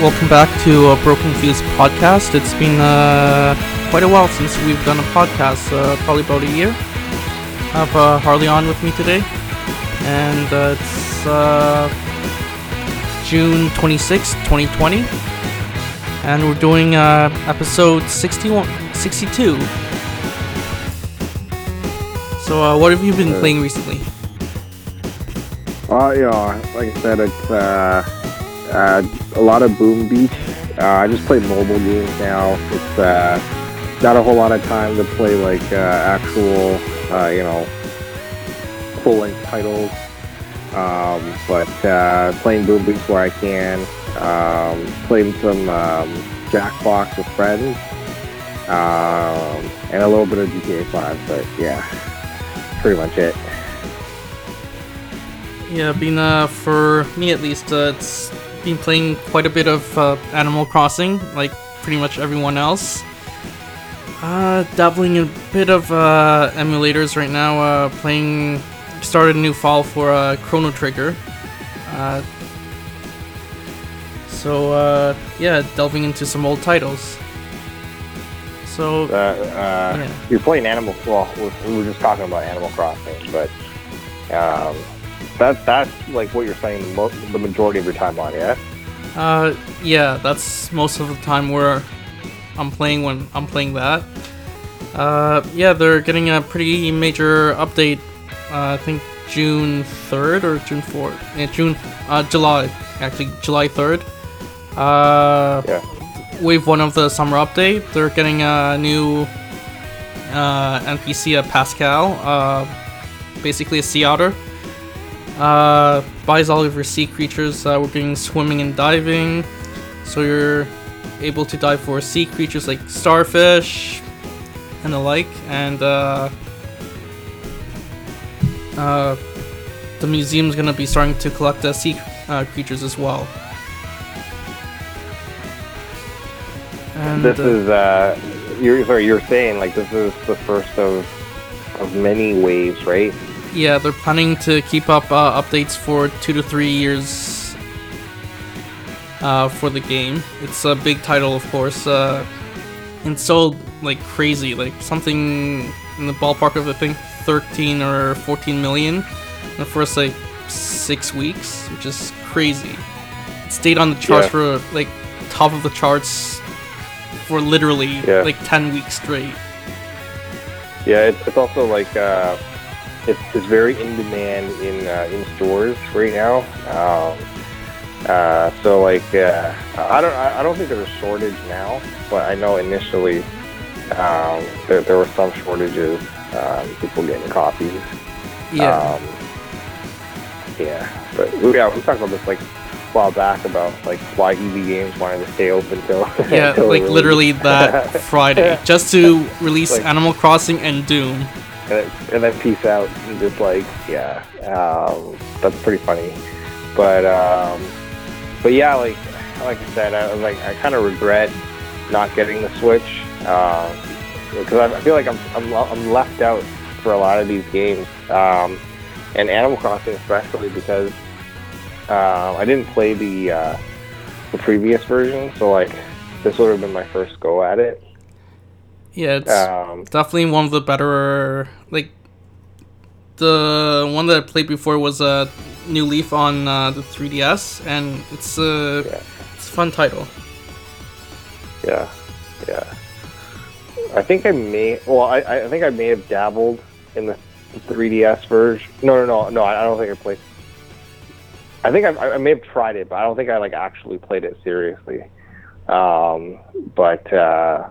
welcome back to a Broken Fuse podcast. It's been uh, quite a while since we've done a podcast, uh, probably about a year. I have uh, Harley on with me today, and uh, it's uh, June 26, 2020, and we're doing uh, episode 61, 62. So, uh, what have you been Uh, playing recently? Uh, yeah, like I said, it's uh, a lot of Boom Beach. Uh, I just play mobile games now. It's uh, not a whole lot of time to play like uh, actual, uh, you know, full-length titles. Um, but uh, playing Boom Beach where I can. Um, playing some um, Jackbox with friends. Um, and a little bit of GTA 5. But yeah, pretty much it. Yeah, been uh, for me at least, uh, it's been playing quite a bit of uh, Animal Crossing, like pretty much everyone else. Uh, dabbling in a bit of uh, emulators right now. Uh, playing, started a new file for uh, Chrono Trigger. Uh, so uh, yeah, delving into some old titles. So Uh, uh, Yeah. You're playing Animal. Well, we- we were just talking about Animal Crossing, but um, that that's like what you're spending the, mo- the majority of your time on, yeah. Uh, yeah, that's most of the time where I'm playing when I'm playing that. Uh, yeah, they're getting a pretty major update. Uh, I think June 3rd or June 4th. Yeah, June, uh, July, actually, July 3rd. Uh, Yeah. wave one of the summer update. They're getting a new uh, NPC, a Pascal, uh, basically a sea otter. Uh, buys all of your sea creatures. Uh, we're swimming and diving, so you're able to dive for sea creatures like starfish and the like. And uh, uh, the museum's gonna be starting to collect uh, sea uh, creatures as well. And, This uh, is uh, you're sorry. You're saying like this is the first of of many waves, right? Yeah, they're planning to keep up uh, updates for two to three years uh, for the game. It's a big title, of course. Uh, and sold like crazy, like something in the ballpark of I think 13 or 14 million in the first like six weeks, which is crazy. It stayed on the charts Yeah. for like top of the charts for literally Yeah. like 10 weeks straight. Yeah, it's, it's also like uh, it's, it's very in demand in uh, in stores right now. Um, uh, so like uh, I don't I don't think there's a shortage now, but I know initially um, there, there were some shortages. Um, people getting copies. Yeah. Um, yeah, but we- yeah, we talked about this like a while back about like why EB Games wanted to stay open till Yeah, till like literally that Friday, just to release Like- Animal Crossing and Doom. And, then- and then peace out and just like yeah um, that's pretty funny. But um, but yeah like like I said I like I kind of regret not getting the Switch because I, I feel like I'm, I'm I'm left out for a lot of these games um, and Animal Crossing especially because uh, I didn't play the uh, the previous version so like this would have been my first go at it Yeah, it's um, definitely one of the better. Like the one that I played before was a uh, New Leaf on uh, the 3DS, and it's a Yeah. it's a fun title. Yeah, yeah. I think I may. Well, I, I think I may have dabbled in the 3DS version. No, no, no, no. I I don't think I played. I think I, I may have tried it, but I don't think I like actually played it seriously. Um, but uh,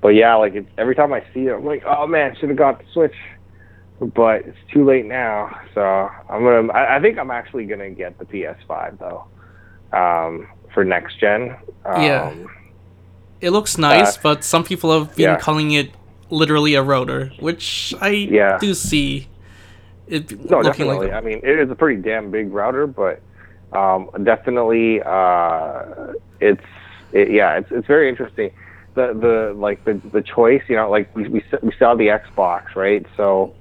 but yeah, like it's, every time I see it, I'm like, oh man, should have got the Switch. But it's too late now, so I'm gonna. I, I think I'm actually gonna get the PS5 though, um, for next gen. Um, Yeah. It looks nice, Uh, but some people have been yeah. calling it literally a router, which I Yeah. do see. It No, looking definitely. like I mean, it is a pretty damn big router, but um, definitely, uh, it's it, yeah, it's it's very interesting. The the like the the choice, you know, like we we, we saw the Xbox, right? So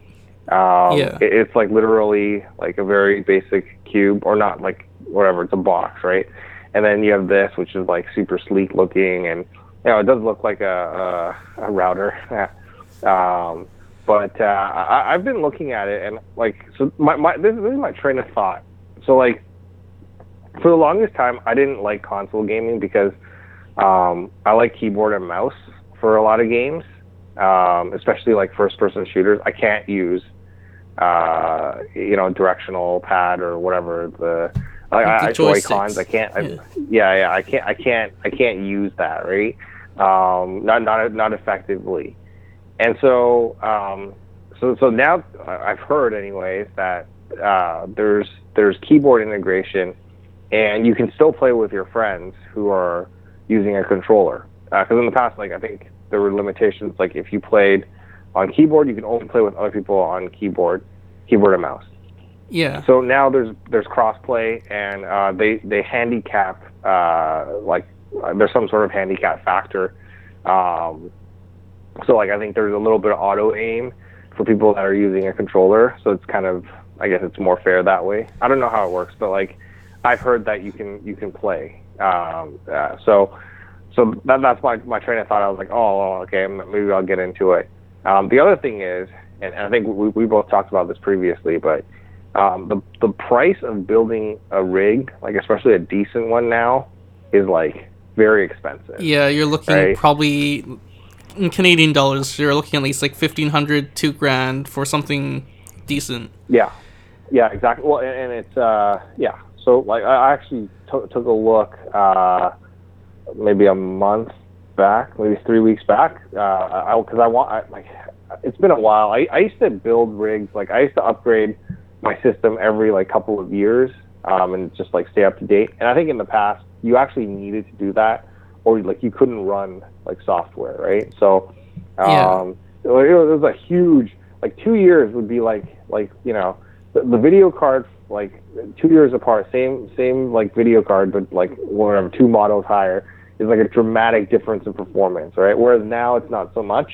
um, Yeah. it, it's like literally like a very basic cube, or not like whatever, it's a box, right? and then you have this, which is like super sleek looking, and you know it does look like a a, a router. um, but uh, I, I've been looking at it, and like so, my, my this, this is my train of thought. So like for the longest time, I didn't like console gaming because um, I like keyboard and mouse for a lot of games, um, especially like first-person shooters. I can't use, uh, you know, directional pad or whatever the like I, I. Joy-Cons. I can't. I, Yeah. yeah, yeah. I can't. I can't. I can't use that. Right. Um, not not not effectively. And so, um, so so now I- I've heard, anyways, that uh, there's there's keyboard integration, and you can still play with your friends who are using a controller. Because in the past, like I think there were limitations. Like if you played on keyboard, you can only play with other people on keyboard, keyboard and mouse. Yeah. So now there's there's crossplay, and uh, they they handicap uh, like uh, there's some sort of handicap factor. Um, so like I think there's a little bit of auto aim for people that are using a controller. So it's kind of I guess it's more fair that way. I don't know how it works, but like I've heard that you can you can play. Um, uh, so so that, that's my my train of thought. I was like, oh, okay, maybe I'll get into it. Um, the other thing is, and, and I think we, we both talked about this previously, but um, the the price of building a rig, like especially a decent one now, is like very expensive. Yeah, you're looking Right. probably in Canadian dollars. You're looking at least like fifteen hundred, two grand for something decent. Yeah, yeah, exactly. Well, and, and it's uh, yeah. So like I actually took took a look uh, maybe a month back, maybe three weeks back. Uh, I because I want I, like it's been a while. I I used to build rigs like I used to upgrade my system every like couple of years um, and just like stay up to date. And I think in the past you actually needed to do that, or like you couldn't run like software, right? So Yeah. um, it was it was a huge like two years would be like like you know the, the video card like two years apart, same same like video card, but like whatever two models higher is like a dramatic difference in performance, right? Whereas now it's not so much.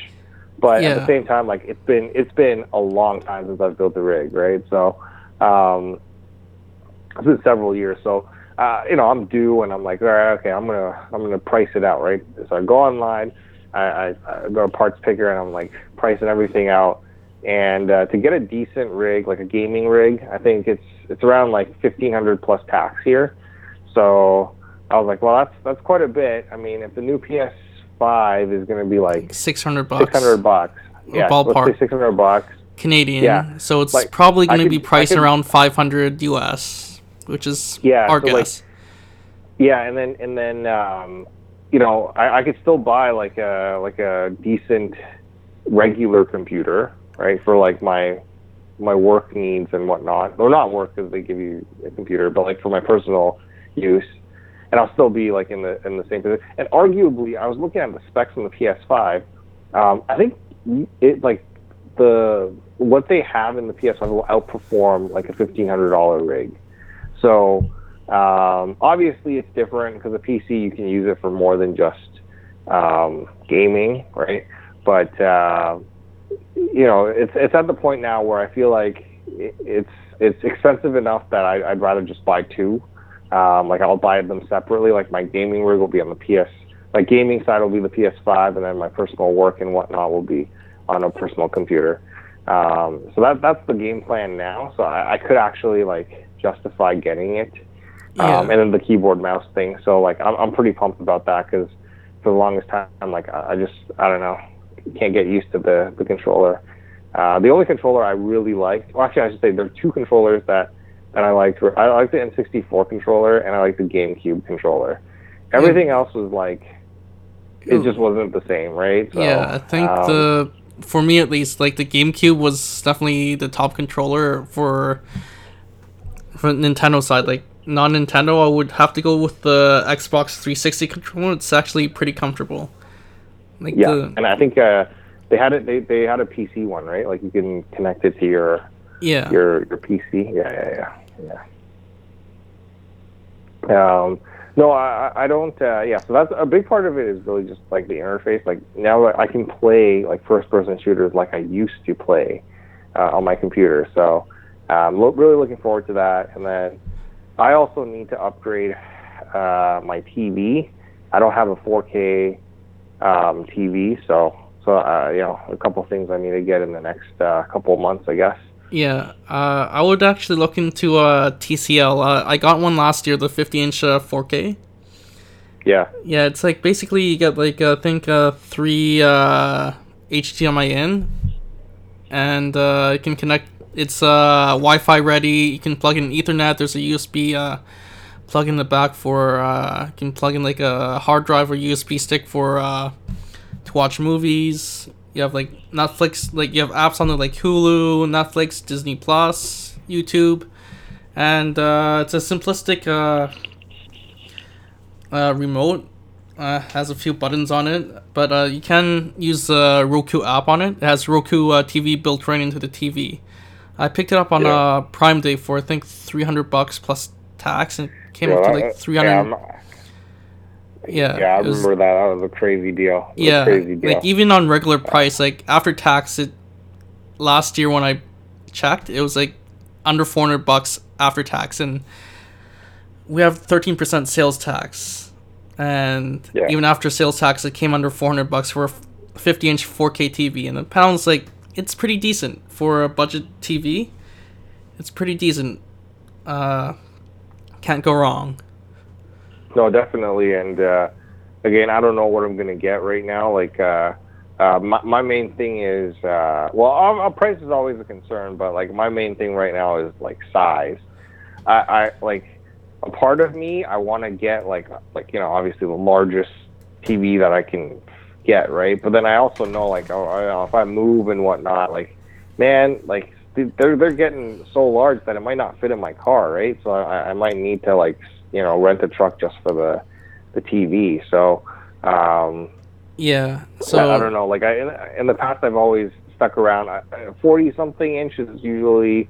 But at the same time, like it's been it's been a long time since I've built a rig, right? So um, it's been several years. So uh, you know, I'm due, and I'm like, all right, okay, I'm gonna I'm gonna price it out, right? So I go online, I, I, I go to parts picker, and I'm like pricing everything out. And uh, to get a decent rig, like a gaming rig, I think it's it's around like fifteen hundred plus tax here. So I was like, well, that's that's quite a bit. I mean, if the new PS5 is going to be like Six hundred bucks. six hundred bucks, yeah, ballpark. six hundred bucks. Canadian. Yeah. So it's Like, probably going to be priced could- around 500 US, which is Yeah, our so, like, guess. Yeah, and then and then um, you know I, I could still buy like a like a decent regular computer, right, for like my my work needs and whatnot. Or not work because they give you a computer, but like for my personal use, and I'll still be like in the in the same position. And arguably, I was looking at the specs on the PS5. Um, I think it like the what they have in the PS5 will outperform like a fifteen hundred dollar rig. So um, obviously, it's different because a PC you can use it for more than just um, gaming, right? But uh, you know, it's it's at the point now where I feel like it, it's it's expensive enough that I, I'd rather just buy two. Um, like I'll buy them separately. Like my gaming rig will be on the PS. My gaming side will be the PS5, and then my personal work and whatnot will be on a personal computer. Um, so that that's the game plan now. So I, I could actually like justify getting it Yeah. um, and then the keyboard mouse thing. So like I'm I'm pretty pumped about that because for the longest time I'm like I I just I don't know can't get used to the the controller. Uh, the only controller I really liked, well actually I should say there are two controllers that that I liked. were- I liked the N64 controller and I like the GameCube controller. Everything else was like it just wasn't the same, right? So, yeah, I think um, the for me at least, like the GameCube was definitely the top controller for for Nintendo side. Like non Nintendo, I would have to go with the Xbox 360 controller. It's actually pretty comfortable. Like yeah, the and I think uh, they had it. They, they had a PC one, right? Like you can connect it to your yeah your your PC. Yeah, yeah, yeah, yeah. Um, no, I I- don't. Uh, yeah, so that's a big part of it is really just like the interface. Like now I can play like first person shooters like I used to play uh, on my computer. So um, lo- really looking forward to that. And then I also need to upgrade uh, my TV. I don't have a 4K um, TV, so so uh, you know a couple things I need to get in the next uh, couple of months, I guess. Yeah, uh, I would actually look into a TCL. Uh, I got one last year, the 50 inch uh, 4K. Yeah. Yeah, it's like basically you get like I think uh, three uh, HDMI in, and uh, you can connect. It's uh, Wi-Fi ready. You can plug in Ethernet. There's a USB uh, plug in the back for. Uh, you can plug in like a hard drive or USB stick for uh, to watch movies. You have like Netflix, like you have apps on there like Hulu, Netflix, Disney Plus, YouTube, and uh, it's a simplistic uh, uh, remote. Uh, has a few buttons on it, but uh, you can use the Roku app on it. It has Roku uh, TV built right into the TV. I picked it up on Yeah. uh, Prime Day for I think three hundred bucks plus tax, and came up to like 300. Yeah, Yeah, yeah, I was- remember that. That was a crazy deal. Yeah, crazy deal. like even on regular price, like after tax, it last year when I checked, it was like under four hundred bucks after tax, and we have thirteen percent sales tax, and Yeah. even after sales tax, it came under four hundred bucks for a fifty inch four K TV, and the pounds like it's pretty decent for a budget TV. It's pretty decent. Uh, can't go wrong. No, definitely. And uh, again, I don't know what I'm gonna get right now. Like, uh, uh, my my main thing is uh, well, our, our price is always a concern, but like my main thing right now is like size. I, I like a part of me. I want to get like like you know obviously the largest TV that I can get, right? But then I also know like oh, if I move and whatnot, like man, like they're they're getting so large that it might not fit in my car, right? So I, I might need to like you know rent a truck just for the the TV. So um, Yeah. so I, I don't know. Like I in, in the past, I've always stuck around forty something inches is usually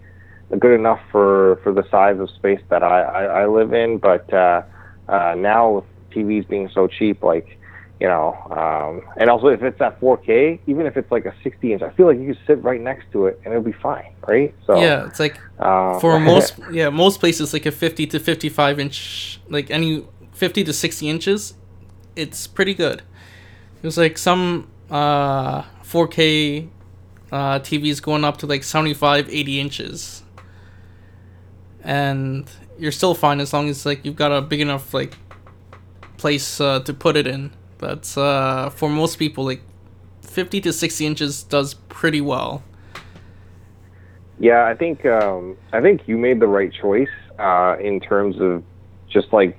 good enough for for the size of space that I I, I live in. But uh, uh, now with TVs being so cheap, like you know, um, and also if it's at 4K, even if it's like a 60 inch, I feel like you can sit right next to it and it'll be fine, right? So yeah, it's like uh, for most yeah most places like a 50 to 55 inch like any 50 to 60 inches it's pretty good. There's like some uh 4k uh tvs going up to like 75 80 inches. And you're still fine as long as like you've got a big enough like place uh, to put it in but uh for most people like 50 to 60 inches does pretty well Yeah, I think um, I think you made the right choice uh, in terms of just like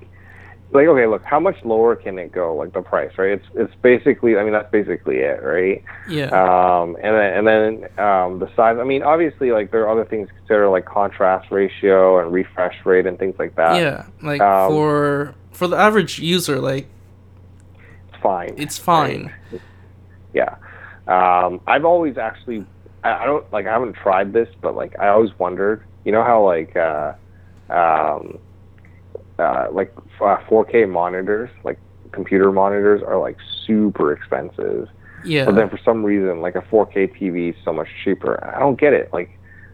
like okay, look, how much lower can it go? Like the price, right? It's it's basically, I mean, that's basically it, right? yeah Um, and then and then um, the size. I mean, obviously, like there are other things to consider, like contrast ratio and refresh rate and things like that. yeah like um, for for the average user like fine. it's fine right? Yeah. Um, I've always actually, I, I don't like, I haven't tried this, but like, I always wondered, you know how like, uh, um, uh, like uh, 4K monitors, like computer monitors, are like super expensive. yeah But then for some reason, like a 4K TV is so much cheaper. I don't get it. Like,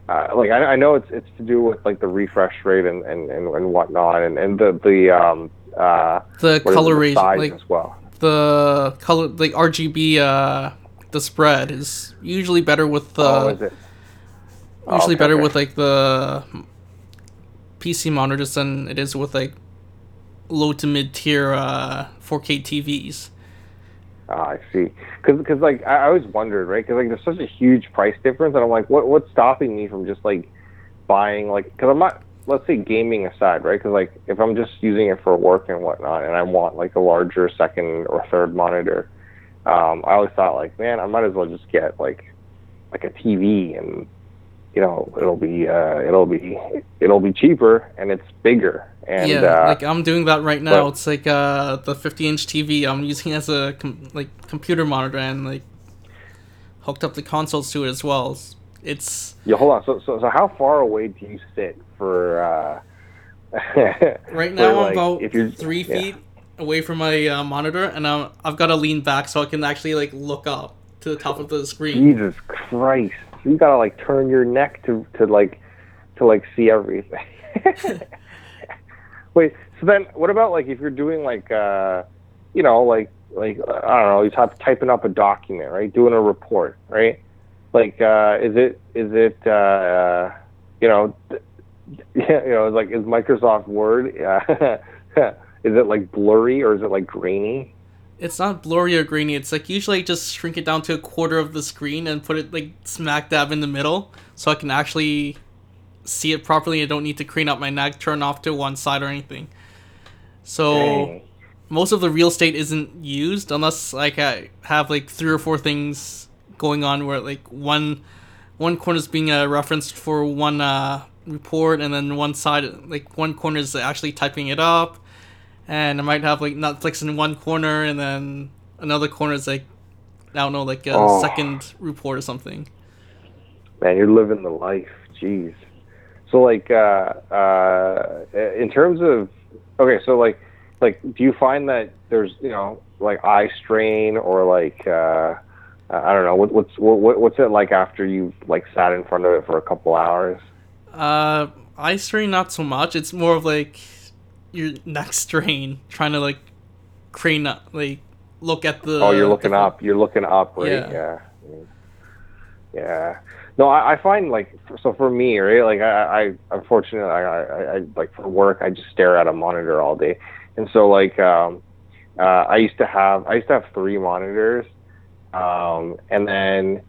uh, like I, I know it's it's to do with like the refresh rate and and, and, and whatnot, and and the the um uh the color like as well. The color the rgb uh the spread is usually better with the oh, is it? Oh, usually okay, better okay. with like the pc monitors than it is with like low to mid tier uh 4k tvs Ah, I see. Because like I, I always wondered, right? Because like there's such a huge price difference, and I'm like, what what's stopping me from just like buying like? Because I'm not. Let's say gaming aside, right? Because like if I'm just using it for work and whatnot, and I want like a larger second or third monitor, um, I always thought like, man, I might as well just get like like a TV, and you know, it'll be uh, it'll be it'll be cheaper and it's bigger. And yeah uh, like i'm doing that right now but- it's like uh the 50 inch tv i'm using as a com- like computer monitor and like hooked up the consoles to it as well it's, yeah, hold on. So so so how far away do you sit for? Uh, right for, now i'm like, about if you're- three yeah. feet away from my uh, monitor and I'm, i've got to lean back so i can actually like look up to the top of the screen Jesus Christ! You gotta like turn your neck to to like to like see everything. Wait, so then what about like if you're doing like uh, you know, like like I don't know, you're type, typing up a document, right? Doing a report, right? Like, uh, is it is it uh, you know, yeah, you know, like is Microsoft Word uh, is it like blurry or is it like grainy? It's not blurry or grainy. It's like usually just shrink it down to a quarter of the screen and put it like smack dab in the middle, so I can actually see it properly. I don't need to crane up my neck, turn off to one side or anything. So. Dang most of the real estate isn't used unless like I have like three or four things going on where like one one corner is being uh, referenced for one uh, report and then one side like one corner is actually typing it up and I might have like Netflix in one corner and then another corner is like I don't know like a oh. second report or something. Man, you're living the life. Jeez. So like uh, uh, in terms of okay, so like like do you find that there's you know like eye strain or like uh I don't know what, what's what, what's it like after you've like sat in front of it for a couple hours? Uh, eye strain not so much. It's more of like your neck strain, trying to like crane up, like look at the. Oh, you're looking up. You're looking up, right? Yeah. Yeah. yeah. No, I, I find like so for me, right? Like I, I unfortunately, I, I, I like for work, I just stare at a monitor all day, and so like um, uh, I used to have I used to have three monitors, um, and then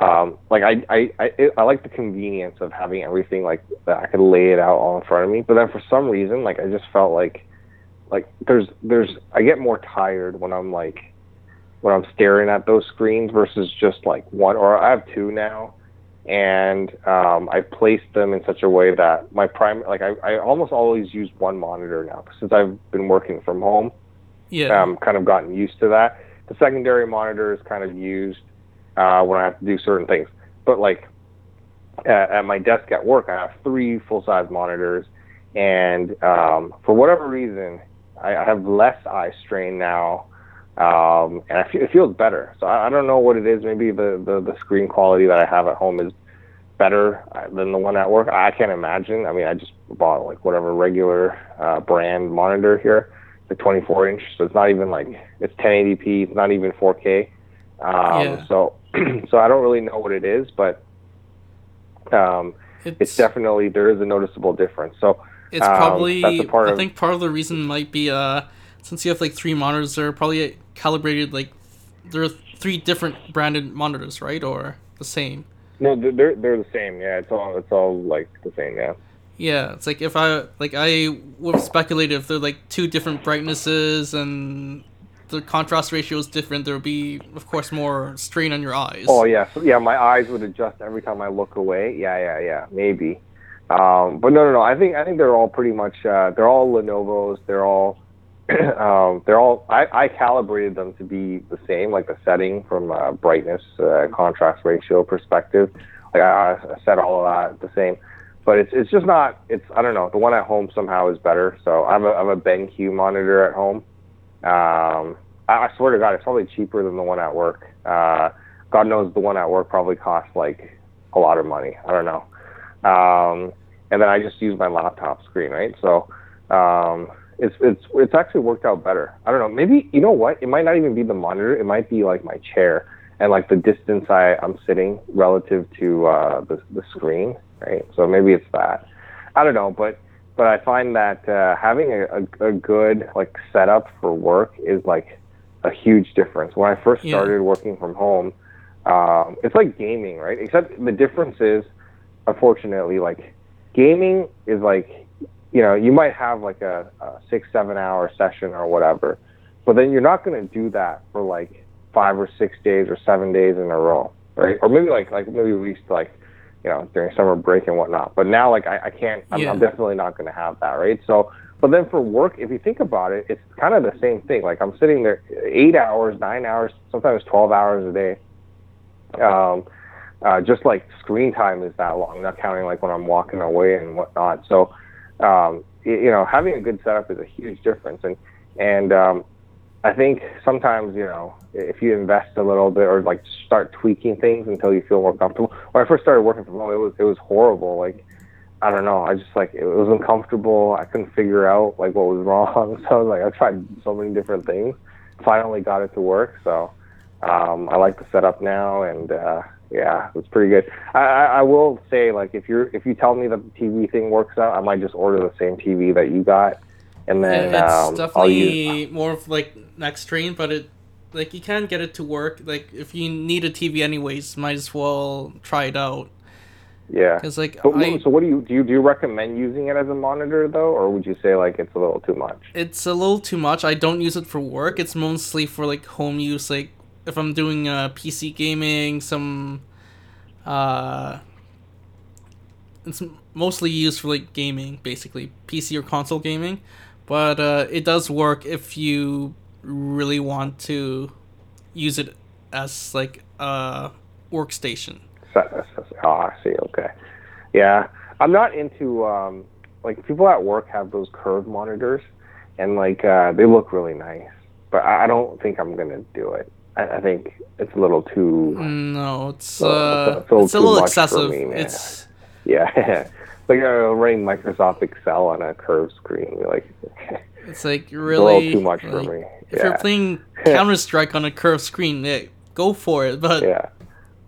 um, like I I I, I like the convenience of having everything like that I could lay it out all in front of me. But then for some reason, like I just felt like like there's there's I get more tired when I'm like when I'm staring at those screens versus just like one or I have two now and um, I placed them in such a way that my prime, like I, I almost always use one monitor now since I've been working from home. Yeah. Um, kind of gotten used to that. The secondary monitor is kind of used uh, when I have to do certain things. But like at, at my desk at work, I have three full size monitors, and um, for whatever reason, I, I have less eye strain now um, and I feel, it feels better. So I, I don't know what it is. Maybe the, the the screen quality that I have at home is better uh, than the one at work. I can't imagine. I mean, I just bought like whatever regular uh, brand monitor here, the 24 inch. So it's not even like it's 1080p. It's not even 4K. Um, yeah. So so I don't really know what it is, but um, it's, it's definitely there is a noticeable difference. So it's um, probably I think part of the reason might be uh since you have like three monitors, they're probably calibrated like there are three different branded monitors, right, or the same? No, they're they're the same. Yeah, it's all it's all like the same. Yeah. Yeah, it's like if I like I would have speculated if they're like two different brightnesses and the contrast ratio is different, there would be of course more strain on your eyes. Oh yeah, so, yeah, my eyes would adjust every time I look away. Yeah, yeah, yeah, maybe. Um, but no, no, no. I think I think they're all pretty much uh, they're all Lenovo's. They're all um, they're all I, I calibrated them to be the same, like the setting from brightness, uh, contrast ratio perspective. Like I, I set all of that the same, but it's it's just not. It's I don't know. The one at home somehow is better. So I have a I have a BenQ monitor at home. Um, I, I swear to God, it's probably cheaper than the one at work. Uh, God knows the one at work probably costs like a lot of money. I don't know. Um, and then I just use my laptop screen, right? So um, it's it's it's actually worked out better. I don't know. Maybe you know what? It might not even be the monitor. It might be like my chair and like the distance I I'm sitting relative to uh, the the screen, right? So maybe it's that. I don't know, but but I find that uh, having a, a, a good like setup for work is like a huge difference. When I first started yeah. working from home, um, it's like gaming, right? Except the difference is, unfortunately, like gaming is like you know, you might have like a, a six, seven hour session or whatever, but then you're not going to do that for like five or six days or seven days in a row, right? Or maybe like, like maybe at least like, you know, during summer break and whatnot. But now, like, I, I can't, I'm, yeah. I'm definitely not going to have that, right? So, but then for work, if you think about it, it's kind of the same thing. Like, I'm sitting there eight hours, nine hours, sometimes 12 hours a day. Um, uh, just like screen time is that long, not counting like when I'm walking away and whatnot. So, um, you know, having a good setup is a huge difference. And and um, I think sometimes you know if you invest a little bit or like start tweaking things until you feel more comfortable. When I first started working from home, it was it was horrible. Like I don't know. I just like it was uncomfortable. I couldn't figure out like what was wrong. So I was like, I tried so many different things. Finally got it to work. So um, I like the setup now, and uh, yeah, it's pretty good. I, I, I will say like if you're if you tell me that the TV thing works out, I might just order the same TV that you got, and then it's um, definitely use. more of like next train, but it like you can get it to work. Like if you need a TV anyways, might as well try it out. Yeah. Because like But, I, so what do you do? You do you recommend using it as a monitor though, or would you say like it's a little too much? it's a little too much. I don't use it for work. It's mostly for like home use. Like if I'm doing uh, PC gaming, some uh, it's mostly used for like gaming, basically PC or console gaming. But uh, it does work if you really want to use it as like a workstation. Oh, I see. Okay. Yeah, I'm not into um, like people at work have those curved monitors, and like uh, they look really nice, but I don't think I'm gonna do it. I, I think it's a little too. No, it's uh, it's a little it's a little excessive. me, it's Yeah, like uh, running Microsoft Excel on a curved screen. Like, it's like really too much for me. If yeah. you're playing Counter Strike on a curved screen, yeah, go for it. But yeah.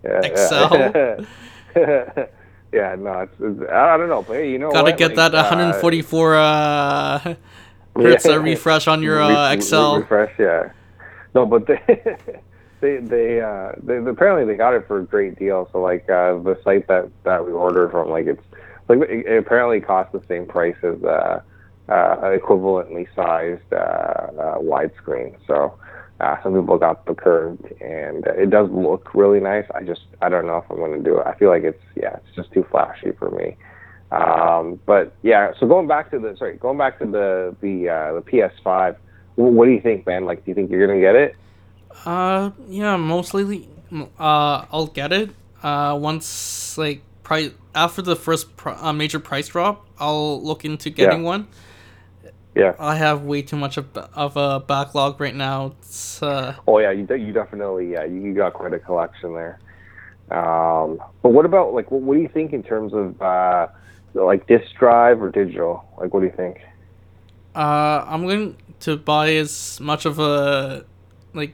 Yeah, Excel? Yeah. yeah, no, it's, it's I don't know, but hey, you know gotta what? get Like, that uh, 144 uh, hertz Yeah. refresh on your uh, Excel. refresh, yeah. No, but they they they uh they apparently they got it for a great deal. So like uh the site that that we ordered from, like it's it, it apparently costs the same price as uh, uh equivalently sized uh, uh widescreen. So. Uh, some people got the curved, and it does look really nice. I just, I don't know if I'm going to do it. I feel like it's, yeah, it's just too flashy for me. Um, but yeah, so going back to the, sorry, going back to the the uh, the PS5. What do you think, man? Like, do you think you're gonna get it? Uh, yeah, mostly. Uh, I'll get it. Uh, once like price after the first pr- uh, major price drop, I'll look into getting Yeah. one. Yeah. I have way too much of, of a backlog right now. It's uh, Oh yeah, you you definitely yeah, you, got quite a collection there. Um, but what about like what, what do you think in terms of uh, like disk drive or digital? Like, what do you think? Uh, I'm going to buy as much of a like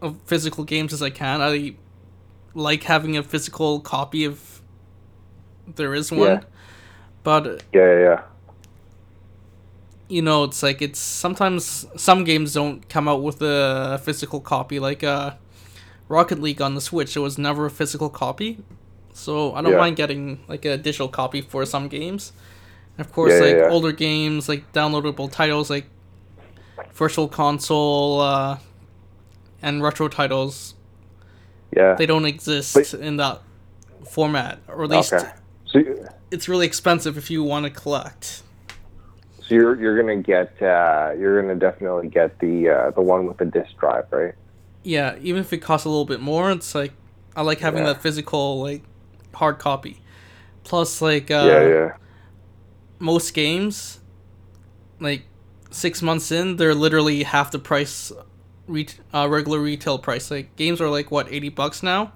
of physical games as I can. I like having a physical copy if there is one. Yeah. But Yeah, yeah, yeah. you know, it's like it's sometimes some games don't come out with a physical copy. Like uh, Rocket League on the Switch, it was never a physical copy. So I don't Yeah. mind getting like a digital copy for some games. Of course, Yeah, like older games, like downloadable titles, like Virtual Console uh, and retro titles, Yeah. they don't exist But- in that format, or at least okay. So, you- it's really expensive if you want to collect. so you're you're gonna get uh, you're gonna definitely get the uh, the one with the disk drive, right? Yeah, even if it costs a little bit more, it's like I like having Yeah. that physical like hard copy. Plus, like uh, yeah, yeah. most games, like six months in, they're literally half the price, re- uh, regular retail price. Like games are like what eighty bucks now.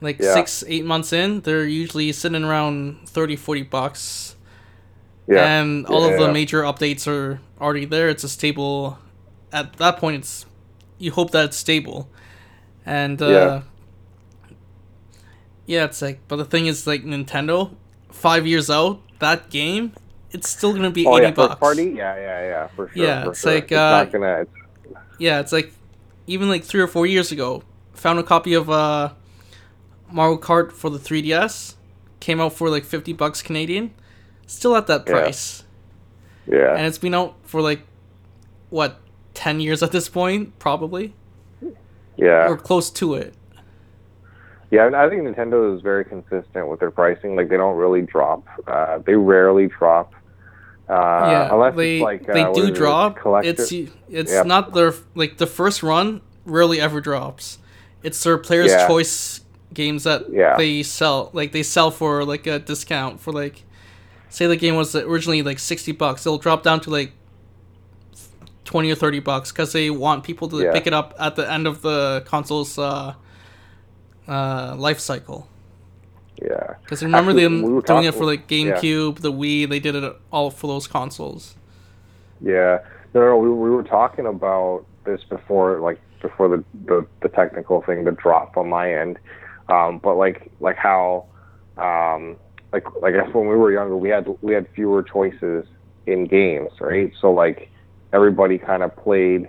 Like Yeah. six eight months in, they're usually sitting around 30, 40 bucks. Yeah. And all Yeah, of the major updates are already there. It's a stable. At that point, it's you hope that it's stable, and uh, Yeah. yeah, it's like. But the thing is, like Nintendo, five years out, that game, it's still gonna be eighty yeah, bucks. party. Yeah, yeah, yeah, for sure. Yeah, for it's sure. like, it's uh, gonna. Yeah, it's like even like three or four years ago, found a copy of uh Mario Kart for the 3DS, came out for like fifty bucks Canadian, still at that price, yeah. and it's been out for like what ten years at this point, probably yeah. or close to it. Yeah, I think Nintendo is very consistent with their pricing. Like they don't really drop. Uh, they rarely drop. Uh, yeah, unless they it's like uh, they do it, drop. It's it's Yeah. not their like the first run rarely ever drops. It's their players' Yeah. choice games that Yeah. they sell. Like they sell for like a discount for like, say the game was originally like sixty bucks, it'll drop down to like twenty or thirty bucks because they want people to Yeah. pick it up at the end of the console's uh, uh, life cycle. yeah. Because remember Actually, them we doing it for like yeah. GameCube, the Wii. They did it all for those consoles. Yeah, no, no, we, we were talking about this before, like before the, the the technical thing, the drop on my end. Um, but like like how, um, like like I guess when we were younger, we had we had fewer choices in games, right? So like everybody kind of played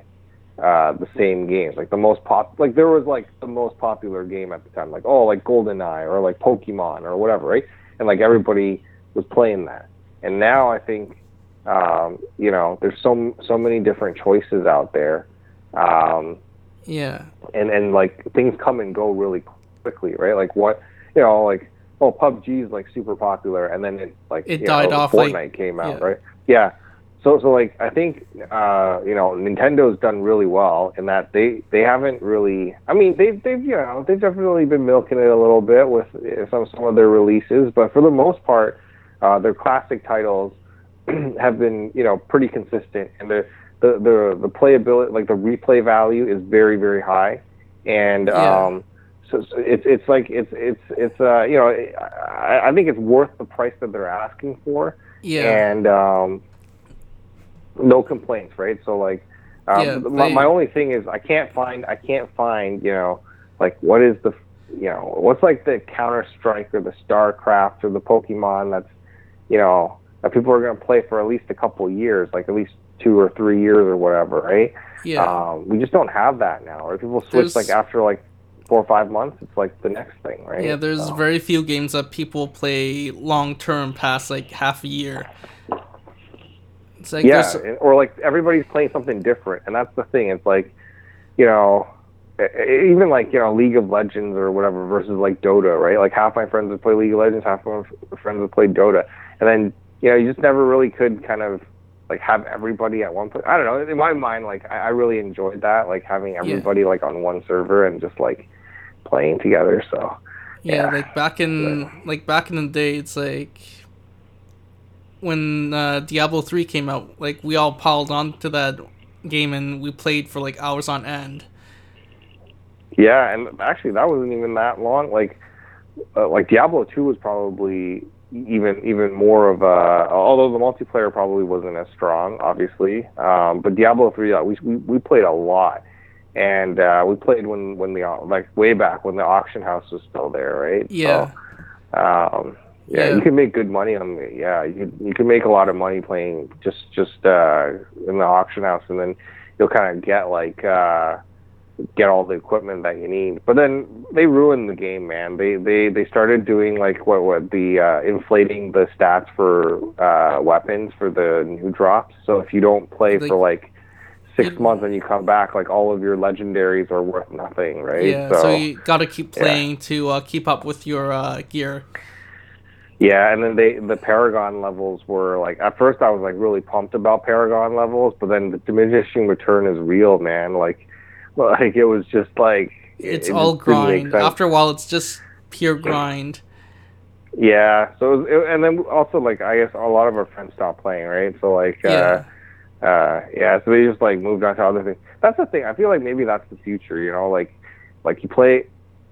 uh, the same games. Like the most pop, like there was like the most popular game at the time, like oh like GoldenEye or like Pokemon or whatever, right? And like everybody was playing that. And now I think um, you know, there's so so many different choices out there, um, Yeah, and and like things come and go really quickly, right? Like what, you know, like oh, PUBG is like super popular, and then it like It you died know, off, Fortnite like- came out, yeah. right? Yeah. So so like I think uh, you know Nintendo's done really well in that they they haven't really. I mean they've they've you know they've definitely been milking it a little bit with uh, some some of their releases, but for the most part, uh, their classic titles have been you know pretty consistent and the the the, the playability like the replay value is very very high and Yeah. um so, so it's it's like it's it's it's uh you know I, I think it's worth the price that they're asking for. Yeah, and um no complaints right? So like um, Yeah, my, they- my only thing is I can't find I can't find you know like what is the you know what's like the Counter Strike or the StarCraft or the Pokemon that's you know that people are going to play for at least a couple years like at least two or three years or whatever right? Yeah. um, we just don't have that now or people switch There's- like after like four or five months it's like the next thing right Yeah, there's So- very few games that people play long term past like half a year. It's like yeah, there's or like everybody's playing something different, and that's the thing. It's like, you know, even like you know League of Legends or whatever versus like Dota, right? Like half my friends would play League of Legends, half my friends would play Dota, and then you know you just never really could kind of like have everybody at one place. I don't know. In my mind, like I, I really enjoyed that, like having everybody like on one server and just like playing together. So yeah, yeah. like back in like back in the day, it's like when uh, Diablo three came out, like we all piled onto that game and we played for like hours on end. Yeah, and actually that wasn't even that long. Like, uh, like Diablo two was probably even even more of a. Although the multiplayer probably wasn't as strong, obviously. Um, but Diablo three, yeah, we we we played a lot, and uh, we played when when the like way back when the auction house was still there, right? Yeah. So, um, yeah, Yeah. you can make good money on the yeah. You you can make a lot of money playing just just uh, in the auction house, and then you'll kind of get like. Uh, get all the equipment that you need. But then they ruined the game, man. They they they started doing like what what the uh, inflating the stats for uh, weapons for the new drops. So if you don't play Like- for like six months and you come back, like all of your legendaries are worth nothing, right? Yeah, so, you gotta keep playing to uh, keep up with your uh, gear. Yeah, and then they the Paragon levels were like at first I was like really pumped about Paragon levels, but then the diminishing return is real, man. Like like it was just like It's it all just didn't make grind. After a while, it's just pure grind. Yeah. So it was, it, and then also like I guess a lot of our friends stopped playing, right? So like Yeah. uh uh yeah, so they just like moved on to other things. That's the thing. I feel like maybe that's the future, you know, like like you play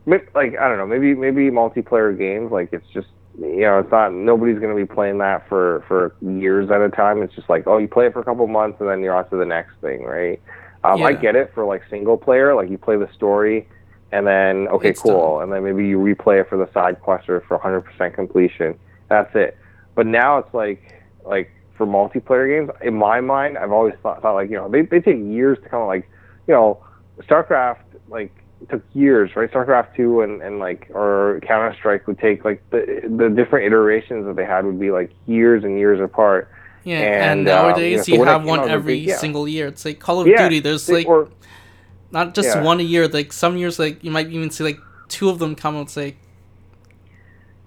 like I don't know, maybe maybe multiplayer games like it's just you know, it's not nobody's going to be playing that for for years at a time. It's just like, oh, you play it for a couple months and then you're on to the next thing, right? Um, I get it for like single player, like you play the story and then okay, It's cool, done. and then maybe you replay it for the side quest or for 100% completion. That's it. But now it's like like for multiplayer games, in my mind, I've always thought, thought like you know they they take years to kind of like you know StarCraft like took years, right? StarCraft two and and like or Counter Strike would take like the the different iterations that they had would be like years and years apart. Yeah, And, and, um, nowadays you know, so you have one out, it was every big, yeah. single year. It's like Call of Yeah, Duty. There's like or not just yeah. one a year. Like some years, like you might even see like two of them come out. It's like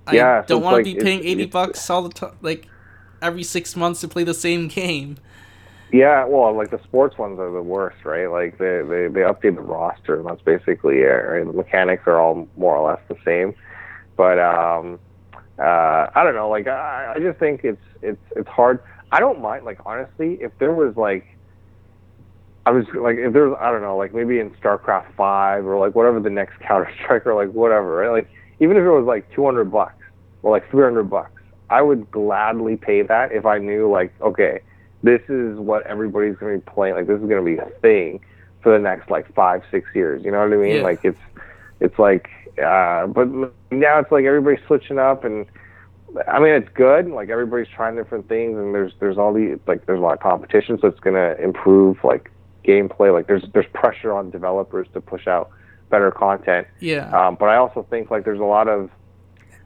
I Yeah, don't it's want like- to be it's- paying eighty it's- bucks all the time, like every six months to play the same game. Yeah, well, like the sports ones are the worst, right? Like they they they update the roster, and that's basically it. Right? The mechanics are all more or less the same, but um, uh, I don't know. Like I, I just think it's it's it's hard. I don't mind. Like honestly, if there was like, I was like, if there's I don't know, like maybe in StarCraft Five or like whatever the next Counter Strike or like whatever, right? Like even if it was like two hundred bucks, or like 300 bucks. I would gladly pay that if I knew like, okay, this is what everybody's going to be playing. Like this is going to be a thing for the next like five, six years. You know what I mean? Yeah. Like it's, it's like, uh, but now it's like everybody's switching up and. I mean, it's good. Like everybody's trying different things, and there's there's all the like there's a lot of competition, so it's gonna improve like gameplay. Like there's there's pressure on developers to push out better content. Yeah. Um, but I also think like there's a lot of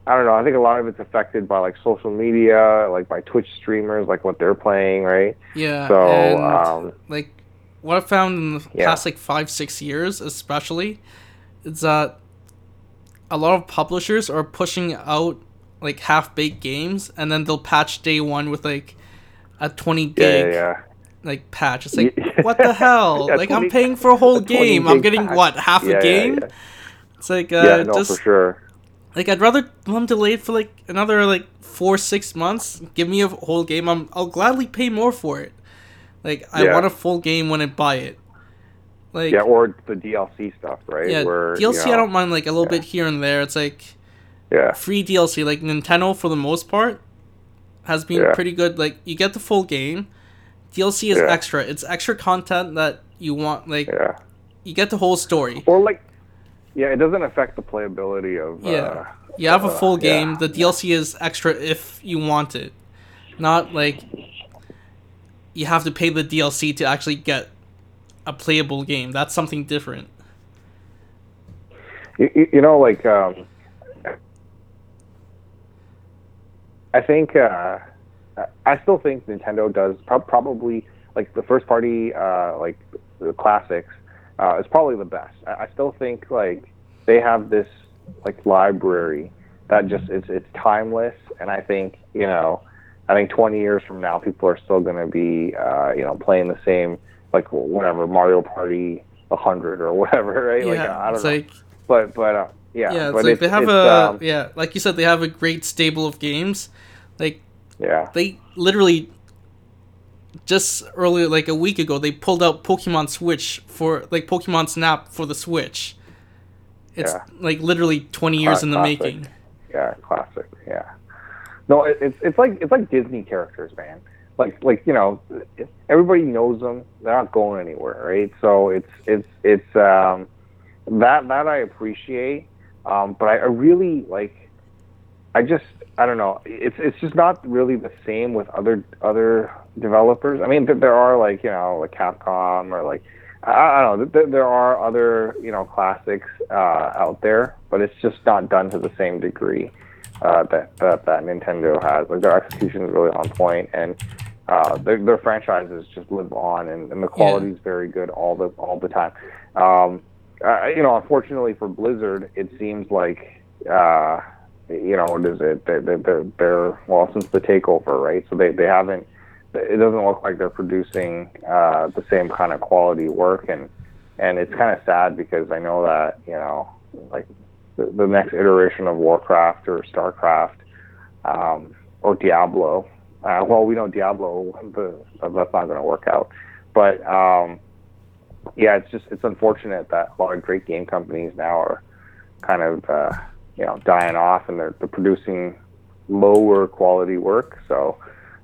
I don't know. I think a lot of it's affected by like social media, like by Twitch streamers, like what they're playing, right? yeah. So and, um, like what I've found in the Yeah. past like five six years, especially, is that a lot of publishers are pushing out like half baked games, and then they'll patch day one with like a twenty gig yeah, yeah. like patch. It's like what the hell? Like I'm paying for a whole a game. I'm getting patch. what half a game? It's like uh, yeah, no, just for sure. Like I'd rather them delay it for like another like four six months. Give me a whole game. I'm I'll gladly pay more for it. Like I Yeah. want a full game when I buy it. Like Yeah, or the DLC stuff, right? yeah, Where, DLC you know, I don't mind like a little yeah. bit here and there. It's like Yeah, free DLC. Like Nintendo for the most part has been Yeah. pretty good. Like you get the full game. DLC is extra. It's extra content that you want. Like yeah. you get the whole story. Or like, yeah, it doesn't affect the playability of. Yeah. Uh, You have a uh, full yeah. game. The DLC is extra if you want it. Not like you have to pay the DLC to actually get a playable game. That's something different. you, you- know, like um, I think uh, I still think Nintendo does prob- probably like the first party uh, like the classics uh, is probably the best. I, I still think like they have this like library that just it's it's timeless, and I think you know I think 20 years from now people are still going to be uh, you know playing the same like whatever Mario Party 100 or whatever, right? like yeah, I don't it's know like but but uh, yeah, yeah, it's like they have it's, a um, yeah, like you said, they have a great stable of games. Like yeah, they literally just earlier, like a week ago, they pulled out Pokemon Switch for like Pokemon Snap for the Switch. It's Yeah. like literally 20 years in the Classic. making. yeah, classic, yeah. No, it, it's it's like it's like Disney characters, man. Like like you know, everybody knows them. They're not going anywhere, right? So it's it's it's um, that that I appreciate, um, but I, I really like. I just I don't know. It's it's just not really the same with other other developers. I mean, there are like you know like Capcom or like I, I don't know. There, there are other you know classics uh, out there, but it's just not done to the same degree uh, that, that that Nintendo has. Like their execution is really on point, and uh, their their franchises just live on, and, and the quality is very good all the all the time. Um, uh, you know, unfortunately for Blizzard, it seems like uh, you know what is it? They, they, they're they're well since the takeover, right? So they they haven't. It doesn't look like they're producing uh, the same kind of quality work, and and it's kind of sad because I know that you know like the, the next iteration of Warcraft or Starcraft um, or Diablo. Uh, well, we know Diablo, the, that's not going to work out. But um, yeah, it's just it's unfortunate that a lot of great game companies now are kind of uh, you know dying off, and they're, they're producing lower quality work. So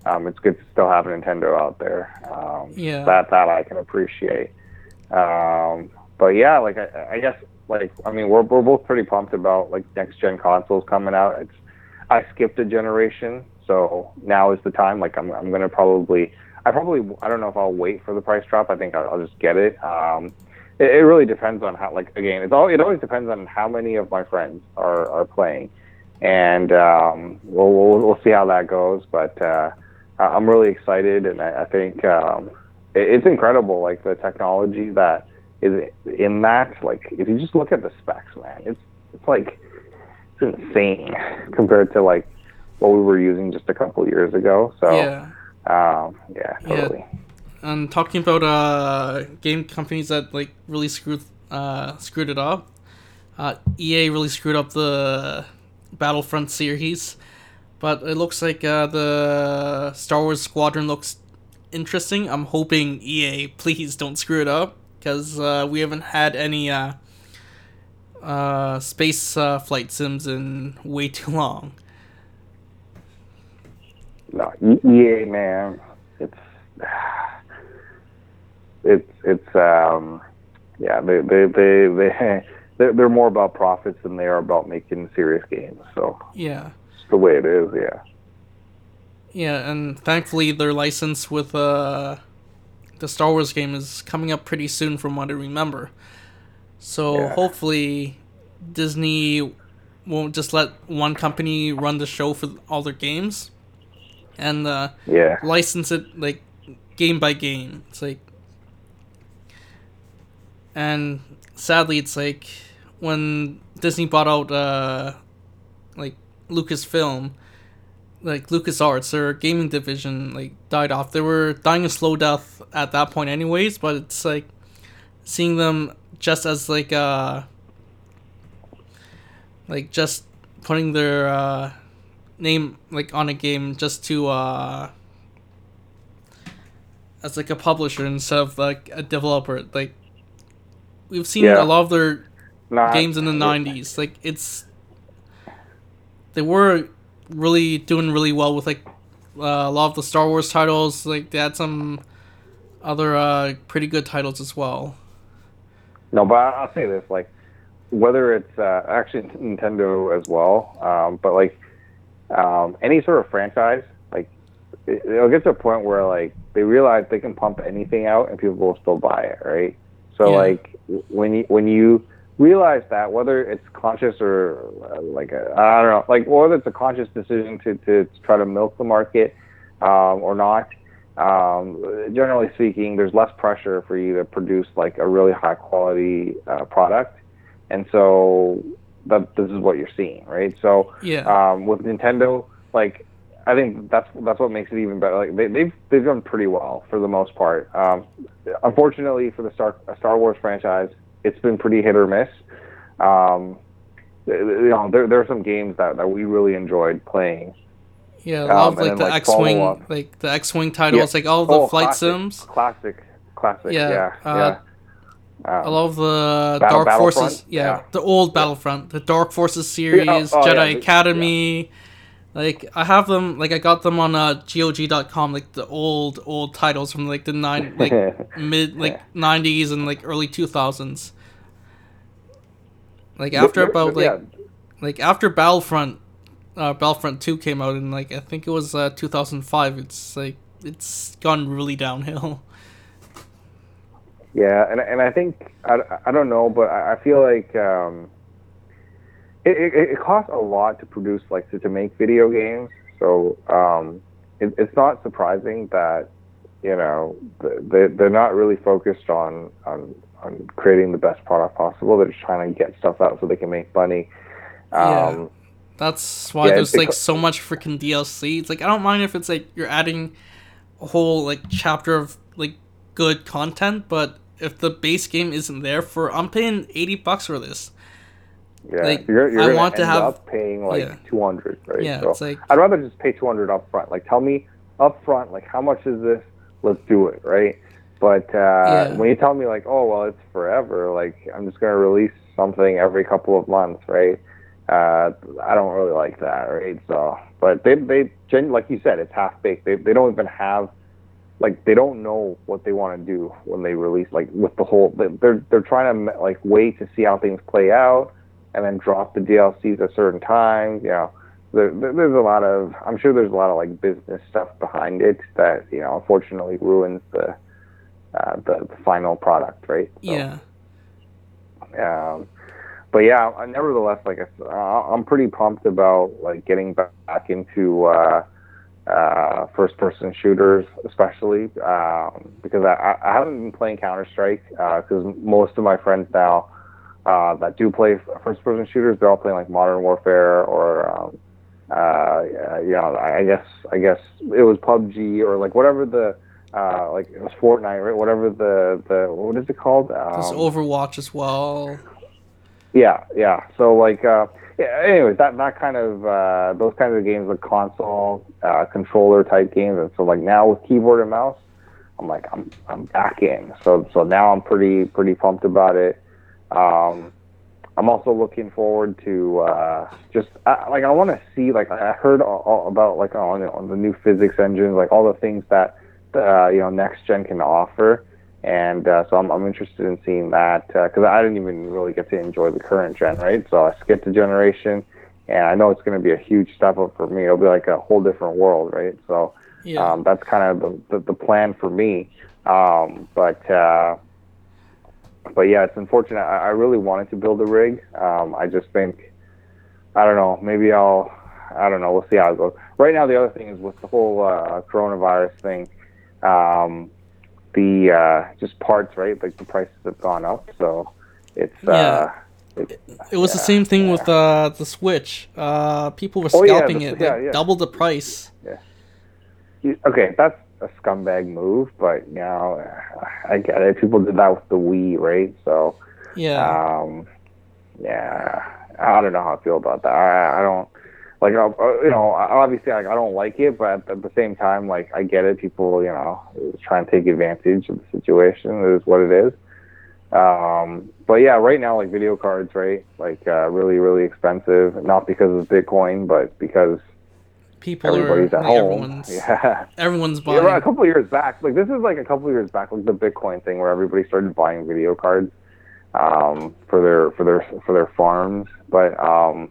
um, it's good to still have a Nintendo out there. Um, Yeah. That that I can appreciate. Um, but yeah, like I, I guess like I mean we're we're both pretty pumped about like next gen consoles coming out. It's I skipped a generation, so now is the time. Like I'm I'm gonna probably I probably I don't know if I'll wait for the price drop. I think I'll, I'll just get it. Um, it, it really depends on how like again it's all it always depends on how many of my friends are are playing, and um, we'll, we'll we'll see how that goes. But uh, I'm really excited, and I, I think um, it, it's incredible like the technology that is in that. Like if you just look at the specs, man, it's it's like it's insane compared to like what we were using just a couple years ago. So Yeah. um, yeah, Yeah. And talking about uh, game companies that like really screwed uh, screwed it up, uh, EA really screwed up the Battlefront series, but it looks like uh, the Star Wars Squadron looks interesting. I'm hoping EA please don't screw it up because uh, we haven't had any uh, uh, space uh, flight sims in way too long. no, EA man, it's it's it's um yeah they they they they they're, they're more about profits than they are about making serious games. So yeah, it's the way it is. Yeah. Yeah, and thankfully their license with uh the Star Wars game is coming up pretty soon, from what I remember. So Yeah. hopefully Disney won't just let one company run the show for all their games, and uh, Yeah. license it like game by game. It's like, and sadly, it's like when Disney bought out uh, like Lucasfilm, like LucasArts, their gaming division like died off. They were dying a slow death at that point, anyways. But it's like seeing them just as like uh like just putting their uh name like on a game just to uh as like a publisher instead of like a developer like we've seen Yeah. a lot of their Not, games in the 90s like it's they were really doing really well with like uh, a lot of the star wars titles like they had some other uh pretty good titles as well No, but I- I'll say this: like, whether it's uh, actually Nintendo as well, um, but like um, any sort of franchise, like it, it'll get to a point where like they realize they can pump anything out and people will still buy it, right? So Yeah. like when you when you realize that whether it's conscious or uh, like a, I don't know, like whether it's a conscious decision to to try to milk the market um, or not, um, generally speaking, there's less pressure for you to produce like a really high quality uh, product, and so that this is what you're seeing, right? So yeah um, with Nintendo, like I think that's that's what makes it even better. Like they, they've they've done pretty well for the most part. Um, unfortunately, for the Star Star Wars franchise, it's been pretty hit or miss. Um, you know, there there are some games that, that we really enjoyed playing. Yeah, a Um, like then, the like, X-wing, like the X-wing titles, Yeah. like all the Oh, flight classic, sims. classic, classic. Yeah, Yeah, uh, yeah. Um, A lot of the Battle- Dark Forces, yeah, the old Battlefront, the Dark Forces series, oh, Jedi Academy. Like I have them, like I got them on uh, GOG.com, like the old old titles from like the nine, like mid like nineties and like early two thousands. Like after about like like after Battlefront, uh, Battlefront Two came out in like I think it was uh, two thousand five. It's like it's gone really downhill. Yeah, and and I think I, I don't know, but I, I feel like um, it, it it costs a lot to produce like to, to make video games. So um, it, it's not surprising that you know they they're not really focused on on on creating the best product possible. They're just trying to get stuff out so they can make money. Yeah. Um, That's why Yeah, there's like co- so much freaking DLC. It's like I don't mind if it's like you're adding a whole like chapter of like good content, but if the base game isn't there for I'm paying eighty bucks for this. Yeah, Like, you're, you're I gonna want to have- up paying like yeah. two hundred, right? Yeah, So it's like I'd rather just pay 200 up front. Like, tell me up front, like, how much is this? Let's do it, right? But uh, Yeah. when you tell me, like, oh, well, it's forever, like, I'm just going to release something every couple of months, right? Uh, I don't really like that, right? So, but they, they, gen- like you said, it's half baked. They, they don't even have, like, they don't know what they want to do when they release, like, with the whole, they're, they're trying to, like, wait to see how things play out and then drop the DLCs at certain times, you know there, there- there's a lot of I'm sure there's a lot of like business stuff behind it that you know unfortunately ruins the uh, the, the final product, right? So, yeah. Um, but yeah, uh, nevertheless, like I uh, I'm pretty pumped about like getting back into uh, uh, first-person shooters, especially um, because I, I haven't been playing Counter Strike because most of my friends now uh, that do play first-person shooters, they're all playing like Modern Warfare or um, uh, you know, I guess I guess it was PUBG or like whatever the uh, like it was Fortnite, right? Whatever the the what is it called? There's Um, Overwatch as well. yeah, yeah. So like, uh, yeah, anyways, that that kind of uh, those kinds of games, like console uh, controller type games, and so like now with keyboard and mouse, I'm like I'm I'm back in. So so now I'm pretty pretty pumped about it. Um, I'm also looking forward to uh, just uh, like I want to see like I heard all, all about like on, on the new physics engines, like all the things that uh, you know next gen can offer, and uh, so I'm I'm interested in seeing that because I didn't even really get to enjoy the current gen, right? So I skipped a generation, and I know it's going to be a huge step up for me. It'll be like a whole different world, right? So Yeah. um, that's kind of the, the, the plan for me. Um, but uh, but yeah, it's unfortunate. I, I really wanted to build a rig. Um, I just think I don't know. Maybe I'll I don't know. We'll see how it goes. Right now, the other thing is with the whole uh, coronavirus thing. Um, the uh, just parts, right? Like the prices have gone up, so it's uh, it, It was the same thing with uh, the Switch. Uh, people were Oh, yeah, scalping the- it, yeah, like yeah. double the price. you- okay. That's a scumbag move, but you know, I get it. People did that with the Wii, right? So. Yeah. Um, yeah, I don't know how I feel about that. I, I don't like, uh, you know, obviously, like, I don't like it, but at the same time, like, I get it. People, you know, trying to take advantage of the situation. It is what it is. Um, but yeah, right now, like video cards, right? Like, uh, really, really expensive. Not because of Bitcoin, but because people everybody's are at like, home. everyone's Yeah. everyone's Yeah, buying. right, a couple of years back, like this is like a couple of years back, like the Bitcoin thing, where everybody started buying video cards um, for their for their for their farms. But um,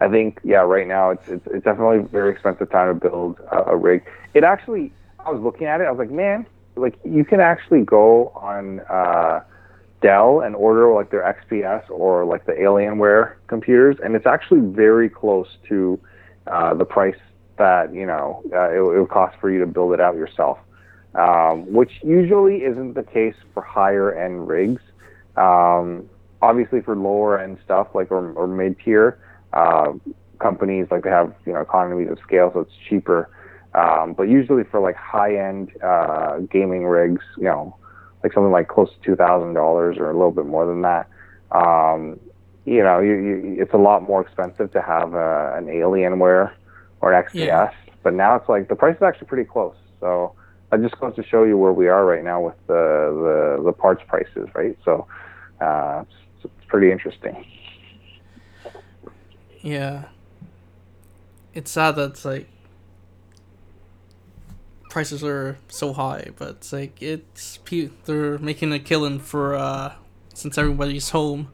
I think yeah, right now it's it's, it's definitely a very expensive time to build a, a rig. It actually, I was looking at it, I was like, man, like you can actually go on uh, Dell and order like their XPS or like the Alienware computers, and it's actually very close to uh, the price that you know uh, it, it would cost for you to build it out yourself, um, which usually isn't the case for higher end rigs. Um, obviously, for lower end stuff like or, or mid tier uh, companies, like they have you know economies of scale, so it's cheaper. Um, but usually for like high end uh, gaming rigs, you know, like something like close to two thousand dollars or a little bit more than that. Um, you know, you, you, it's a lot more expensive to have uh, an Alienware or an XPS. Yeah. But now it's like the price is actually pretty close. So that just goes to show you where we are right now with the the, the parts prices, right? So uh, it's, it's pretty interesting. Yeah. It's sad that it's like prices are so high, but it's like it's they're making a killing for uh since everybody's home.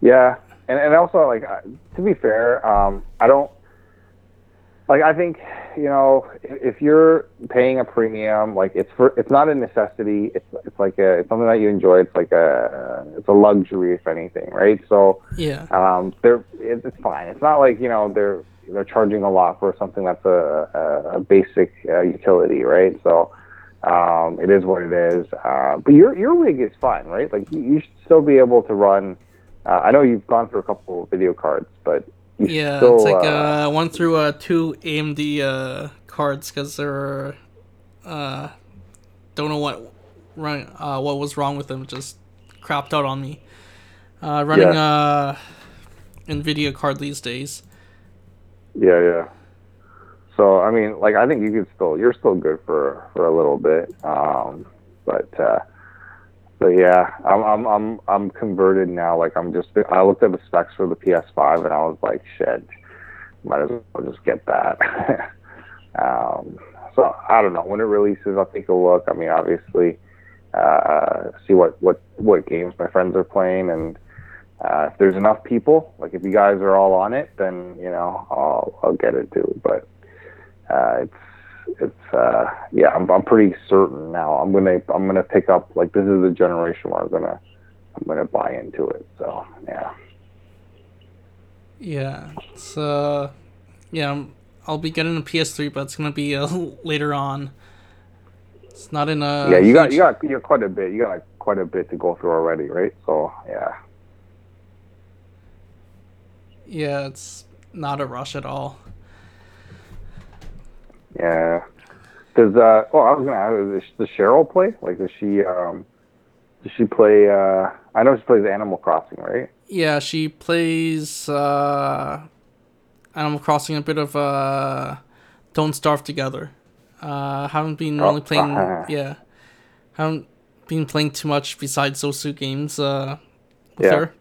Yeah, and and also like to be fair, um, I don't like. I think you know if, you're paying a premium, like it's for it's not a necessity. It's it's like a it's something that you enjoy. It's like a it's a luxury, if anything, right? So Yeah. um, they're it's, it's fine. It's not like you know they're they're charging a lot for something that's a a, a basic uh, utility, right? So um, it is what it is. Uh, but your your rig is fine, right? Like you, you should still be able to run. Uh, I know you've gone through a couple of video cards, but you Yeah, still, it's like uh, uh, one through uh, two AMD uh, cards because they're uh, don't know what run uh, what was wrong with them. Just crapped out on me. Uh, running uh, Nvidia card these days. yeah, yeah. So I mean, like I think you could still you're still good for for a little bit, um, but but yeah, I'm I'm I'm I'm converted now. Like I'm just I looked at the specs for the PS5 and I was like, shit, might as well just get that. um, so I don't know when it releases. I'll take a look. I mean, obviously, uh, see what what what games my friends are playing and. Uh, if there's enough people, like if you guys are all on it, then you know I'll I'll get it too. But uh, it's it's uh, yeah, I'm I'm pretty certain now. I'm gonna I'm gonna pick up like this is the generation where I'm gonna I'm gonna buy into it. So yeah, Yeah, it's uh, yeah, I'll be getting a PS3, but it's gonna be uh, later on. It's not in a yeah. You got you got you got quite a bit. You got like, quite a bit to go through already, right? So yeah, yeah, it's not a rush at all. Yeah. Does uh? Oh, I was gonna ask. Does, Cheryl play? Like, does she um? Does she play? Uh, I know she plays Animal Crossing, right? Yeah, she plays uh, Animal Crossing a bit of uh, Don't Starve Together. Uh, haven't been Oh, really playing. uh-huh. Yeah, haven't been playing too much besides those two games. Uh, with Yeah. her.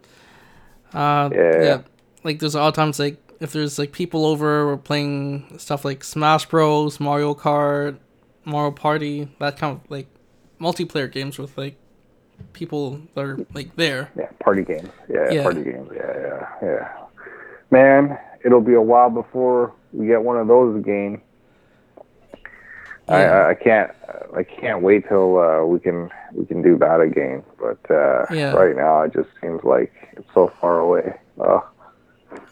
Uh, Yeah, yeah, yeah. Like there's a lot of times like if there's like people over, we're playing stuff like Smash Bros, Mario Kart, Mario Party, that kind of like multiplayer games with like people that are like there. Yeah, party games. Yeah, Yeah. party games. Yeah, yeah, yeah. Man, it'll be a while before we get one of those again. Yeah. I, I- I can't I can't wait till uh, we can we can do that again. But uh, Yeah. right now it just seems like it's so far away. Ugh.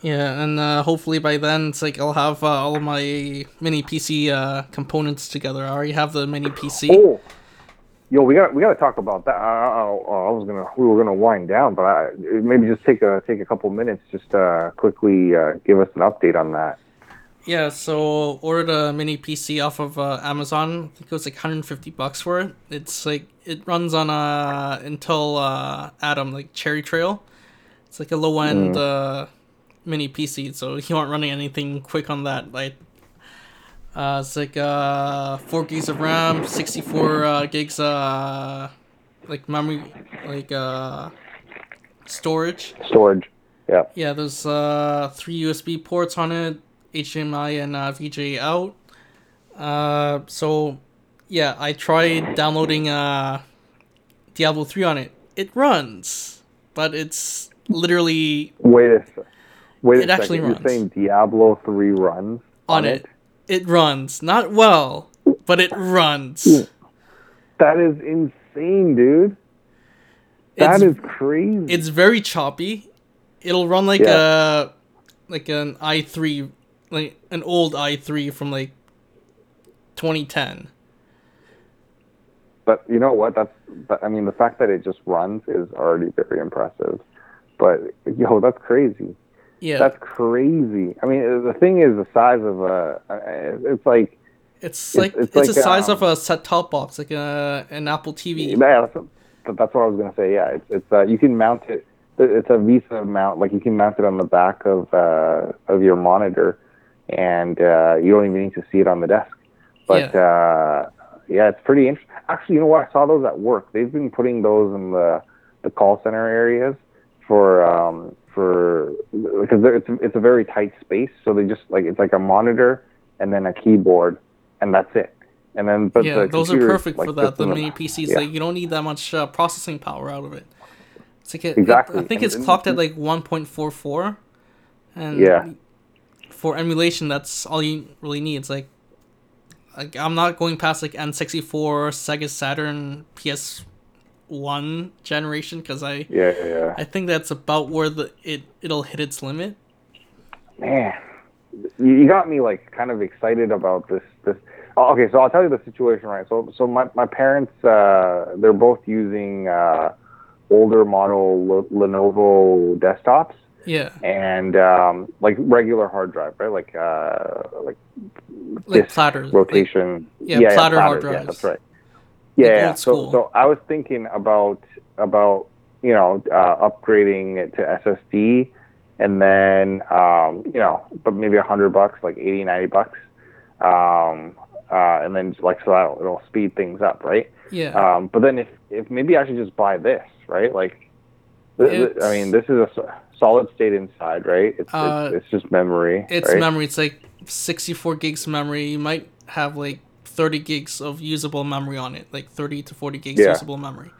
Yeah, and uh, hopefully by then it's like I'll have uh, all of my mini PC uh, components together. I already have the mini PC. Oh, yo, we got we got to talk about that. I, I, I was gonna we were gonna wind down, but I, maybe just take a take a couple minutes, just uh, quickly uh, give us an update on that. Yeah, so ordered a mini PC off of uh, Amazon. I think it was like 150 bucks for it. It's like it runs on a Intel uh, Atom like Cherry Trail. It's like a low end uh, mini PC, so you aren't running anything quick on that. Like, uh, it's like uh, four gigs of RAM, 64 uh, gigs uh, like memory, like uh, storage. Storage. Yeah. Yeah, there's uh, three USB ports on it, HDMI and uh, VGA out. Uh, so, yeah, I tried downloading uh, Diablo 3 on it. It runs, but it's literally Wait a sec. Wait It a actually second. runs. You're saying Diablo three runs on it. It runs. Not well, but it runs. That is insane, dude. That It's- is crazy. It's very choppy. It'll run like Yeah. a like an i3 like an old i3 from like 2010. but you know what? That's. But, I mean, the fact that it just runs is already very impressive. But yo, that's crazy. Yeah. That's crazy. I mean, the thing is the size of a. It's like It's like it's, it's the like, size um, of a set top box, like a an Apple TV. Yeah, that's, that's what I was gonna say. Yeah, it's, it's uh, you can mount it. It's a VESA mount. Like you can mount it on the back of uh, of your monitor, and uh, you don't even need to see it on the desk. But yeah, uh, yeah it's pretty interesting. Actually, you know what? I saw those at work. They've been putting those in the the call center areas for um, for because it's it's a very tight space. So they just like it's like a monitor and then a keyboard, and that's it. And then but yeah, the those are perfect like, for that. The in mini PCs, yeah. like you don't need that much uh, processing power out of it. It's like it, Exactly. I think it's and- clocked at like 1.44, and Yeah. for emulation, that's all you really need. It's like, like I'm not going past like N64, Sega Saturn, PS One generation because I Yeah, yeah, yeah. I think that's about where the it it'll hit its limit. man, you got me like kind of excited about this. This. Oh, okay, so I'll tell you the situation, right? So, so my my parents, uh, they're both using uh, older model L- Lenovo desktops Yeah, and um, like regular hard drive, right? Like uh, like like platters. like- rotation. yeah, platter hard platters, Yeah, drives. that's right. Yeah, Like So, so I was thinking about about you know uh, upgrading it to SSD, and then um, you know, but maybe a hundred bucks, like 80, 90 bucks, um, uh, and then like so that'll, it'll speed things up, right? yeah. Um, but then if if maybe I should just buy this, right? Like, I mean, this is a solid state inside, right? It's Uh, it's, it's just memory. It's right? memory. It's like 64 gigs of memory. You might have like 30 gigs of usable memory on it, like 30 to 40 gigs Yeah. usable memory.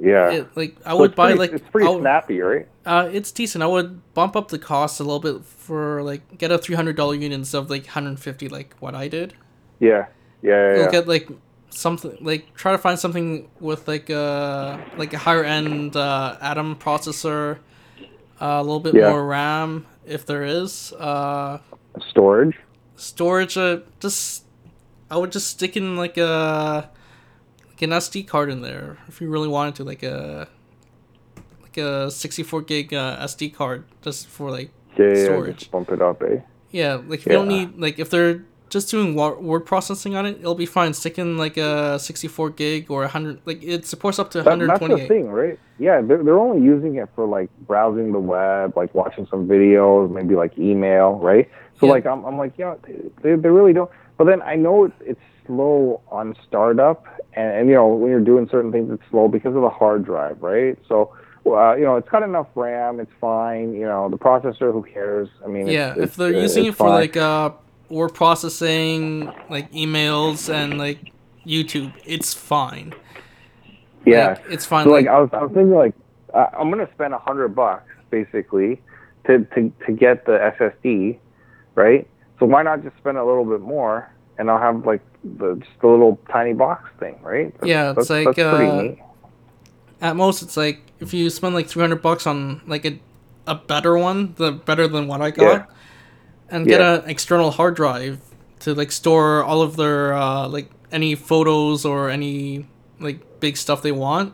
Yeah. It, like I So would buy pretty- like it's pretty would- snappy, right? Uh, it's decent. I would bump up the cost a little bit for like get a three hundred dollar unit instead of like hundred fifty, like what I did. Yeah. Yeah. Yeah. Yeah. get like something like try to find something with like a like a higher end uh, Atom processor, uh, a little bit Yeah. more RAM if there is. Uh, Storage. storage uh just i would just stick in like a like an sd card in there if you really wanted to like a like a 64 gig uh, sd card just for like Yeah, yeah, yeah, Storage. just bump it up, eh? yeah like if you don't need like if they're just doing word processing on it it'll be fine stick in like a 64 gig or 100 like it supports up to That, that's the thing, right? Yeah, they're, they're only using it for like browsing the web, like watching some videos, maybe like email, right? So Yeah. like I'm, I'm like, yeah, they, they really don't. But then I know it's, it's slow on startup, and, and you know when you're doing certain things, it's slow because of the hard drive, right? So well, you know, it's got enough RAM. It's fine. You know, the processor. Who cares? I mean, yeah, it's, if it's, they're uh, using it for fine. like uh word processing, like emails and like YouTube, it's fine. yeah, Like, it's fine. So like like, I was, I was thinking like uh, I'm gonna spend a hundred bucks basically to, to to get the SSD, right? So why not just spend a little bit more and I'll have like the just a little tiny box thing, right? That's- Yeah, it's that's, like, that's uh, at most it's like if you spend like 300 bucks on like a a better one, the better than what I got, Yeah. and get Yeah. an external hard drive to like store all of their uh like any photos or any like big stuff they want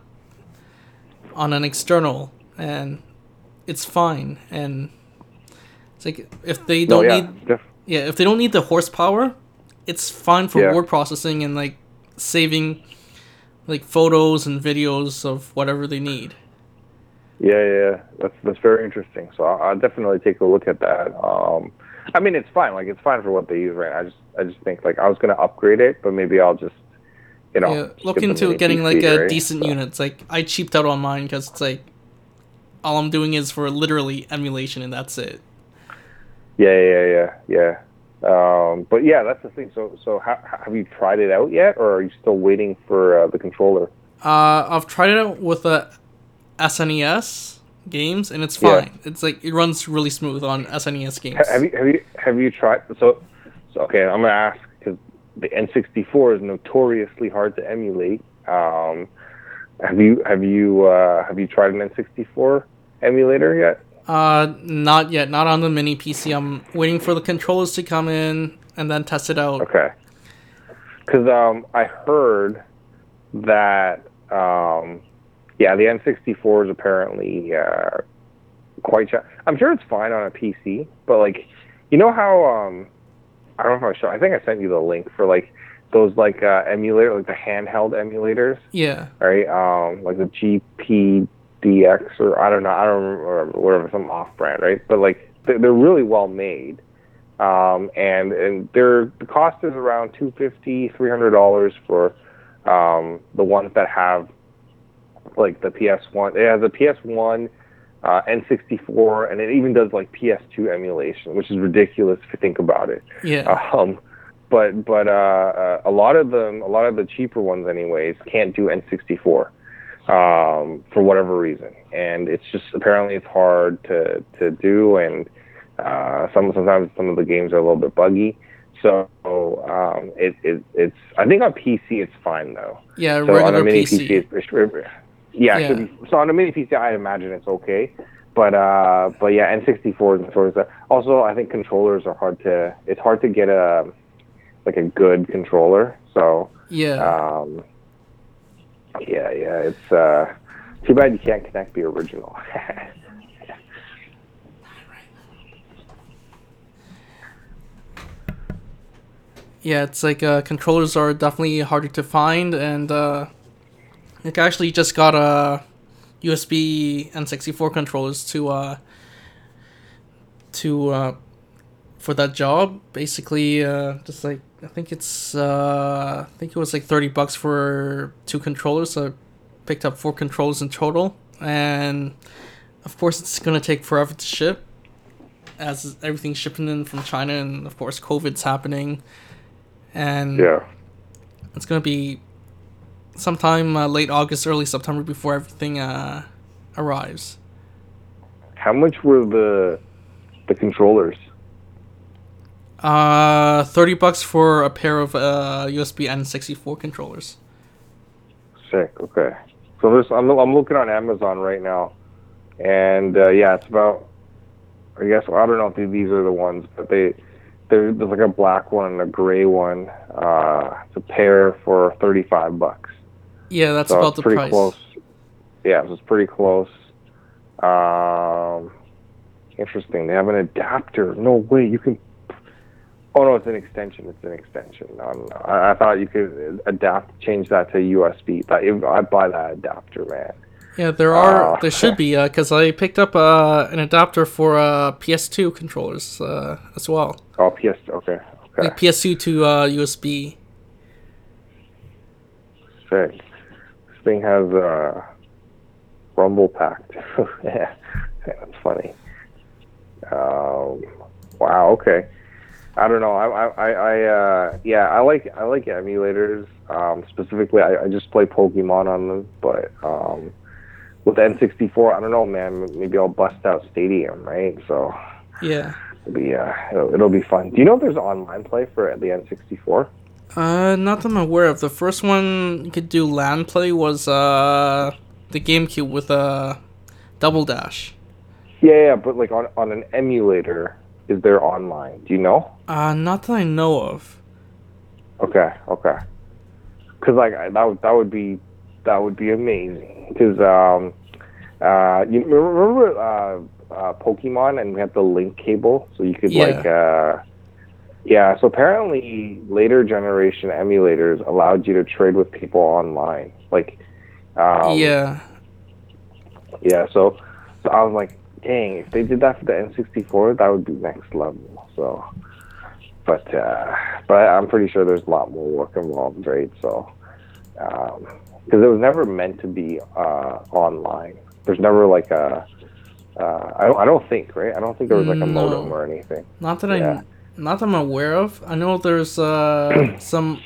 on an external and it's fine and it's like if they don't yeah, need yeah, if they don't need the horsepower, it's fine for Yeah. word processing and like saving like photos and videos of whatever they need. Yeah, yeah, yeah. that's that's very interesting. So I'll, I'll definitely take a look at that. Um, I mean, it's fine. Like it's fine for what they use, right? I just I just think like I was gonna upgrade it, but maybe I'll just you know yeah, look into getting like a right? decent So- unit. It's like I cheaped out on mine because it's like all I'm doing is for literally emulation and that's it. Yeah, yeah, yeah, yeah. But yeah, that's the thing. So so ha- have you tried it out yet, or are you still waiting for uh, the controller? Uh, I've tried it out with a SNES games and it's Yeah. fine. It's like it runs really smooth on SNES games. Ha- Have you have you have you tried? So, so okay, I'm gonna ask because the N64 is notoriously hard to emulate. Um, have you have you uh, have you tried an N64 emulator yet? Uh, not yet. Not on the mini PC. I'm waiting for the controllers to come in and then test it out. Okay. Because um, I heard that um, yeah, the N64 is apparently uh, quite. Cha- I'm sure it's fine on a PC, but like, you know how um, I don't know if I show. I think I sent you the link for like those like uh, emulator, like the handheld emulators, Yeah. right? Um, like the GPDX or I don't know, I don't remember whatever, some off-brand, right? But like they're, they're really well made. Um, and and the cost is around two fifty, three hundred dollars for um, the ones that have like the PS1. It has a PS1, uh, N64, and it even does like PS2 emulation, which is ridiculous if you think about it. Yeah. Um, but but uh, uh, a lot of them, a lot of the cheaper ones, anyways, can't do N64 um, for whatever reason, and it's just apparently it's hard to to do, and uh, some sometimes some of the games are a little bit buggy. So um, it, it it's I think on PC it's fine though. yeah. So on regular a mini PC. PC, it's, yeah, Yeah. be- so on a mini PC, I imagine it's okay. But uh, but yeah, N64 is sort of also I think controllers are hard to. It's hard to get a like a good controller. So yeah. um, yeah, yeah, it's uh, too bad you can't connect the original. Yeah, it's like uh, controllers are definitely harder to find, and uh, like I actually just got a USB N64 controllers to uh, to uh, for that job. Basically, uh, just like I think it's uh, I think it was like thirty bucks for two controllers. So I picked up four controllers in total, and of course it's gonna take forever to ship, as everything's shipping in from China, and of course COVID's happening and yeah. it's gonna be sometime uh, late August, early September before everything uh, arrives. How much were the the controllers? Uh, thirty bucks for a pair of uh, USB N64 controllers. Sick. Okay. So this, I'm I'm looking on Amazon right now, and uh, yeah, it's about. I guess I don't know if these are the ones, but they there, there's like a black one and a gray one. Uh, it's a pair for thirty five bucks. Yeah, that's so about the pretty price. close. Yeah, so it's pretty close. Um, interesting. They have an adapter. No way you can. Oh no, it's an extension. It's an extension. No. I, I thought you could adapt, change that to USB. But if, I'd buy that adapter, man. Yeah, there are. Uh, there should be because I picked up uh, an adapter for uh, PS2 controllers uh, as well, Oh, PS. Okay, okay. like PS2 to uh, USB. Sick. This thing has uh, Rumble Pack. yeah, that's funny. Um, wow. Okay. I don't know. I, I, I, uh, yeah, I like, I like emulators. Um, specifically, I, I just play Pokemon on them, but um, with the N64, I don't know, man. Maybe I'll bust out Stadium, right? So Yeah. it'll be, uh, it'll, it'll be fun. Do you know if there's online play for the N64? Uh, not that I'm aware of. The first one you could do LAN play was uh the GameCube with uh Double Dash. Yeah, yeah, but like on on an emulator, is there online? Do you know? Uh, not that I know of. Okay, okay. Because like I- that would that would be that would be amazing. Because um, uh, you remember uh, uh, Pokemon and we had the link cable, so you could Yeah. like uh, yeah. So apparently later generation emulators allowed you to trade with people online. Like um, yeah. yeah. So so I was like, dang, if they did that for the N64, that would be next level. So. But uh, but I'm pretty sure there's a lot more work involved, right? So, because it was never meant to be uh, online. There's never like a, uh, I don't, I don't think, right? I don't think there was like a No. modem or anything. Not that Yeah. I, not that I'm aware of. I know there's uh some.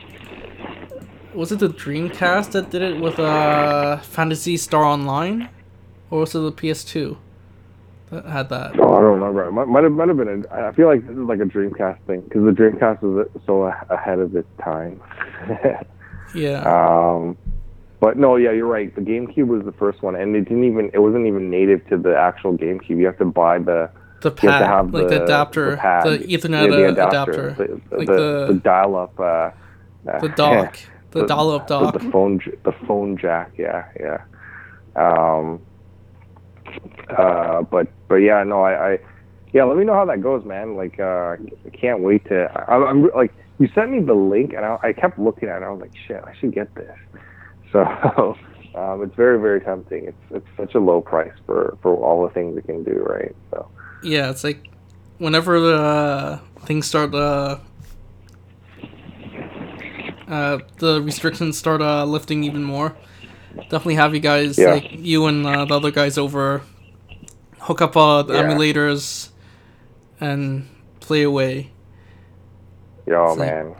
Was it the Dreamcast that did it with uh Phantasy Star Online, or was it the PS2 that had that? Oh, I don't remember. It might, might have might have been. A, I feel like this is like a Dreamcast thing because the Dreamcast was so ahead of its time. Yeah. um, but no, yeah, you're right. The GameCube was the first one, and it didn't even. It wasn't even native to the actual GameCube. You have to buy the the you have pad, to have like the, adapter, the, pad, Ethernet yeah, the uh, adapter, adapter, the, like the, the- the dial-up, uh, uh, the dock, the, the- dial-up dock. the phone, the phone jack. Yeah, yeah. Um, uh, but but yeah, no, I, I yeah. Let me know how that goes, man. Like, uh, I can't wait to. I, I'm like, you sent me the link, and I, I kept looking at it. I was like, shit, I should get this. So. Um, it's very, very tempting. It's it's such a low price for, for all the things it can do, right? So Yeah, it's like whenever the uh, things start uh, uh, the restrictions start uh, lifting even more. Definitely have you guys Yeah. like you and uh, the other guys over hook up uh, the Yeah. emulators and play away. yo, It's like- man,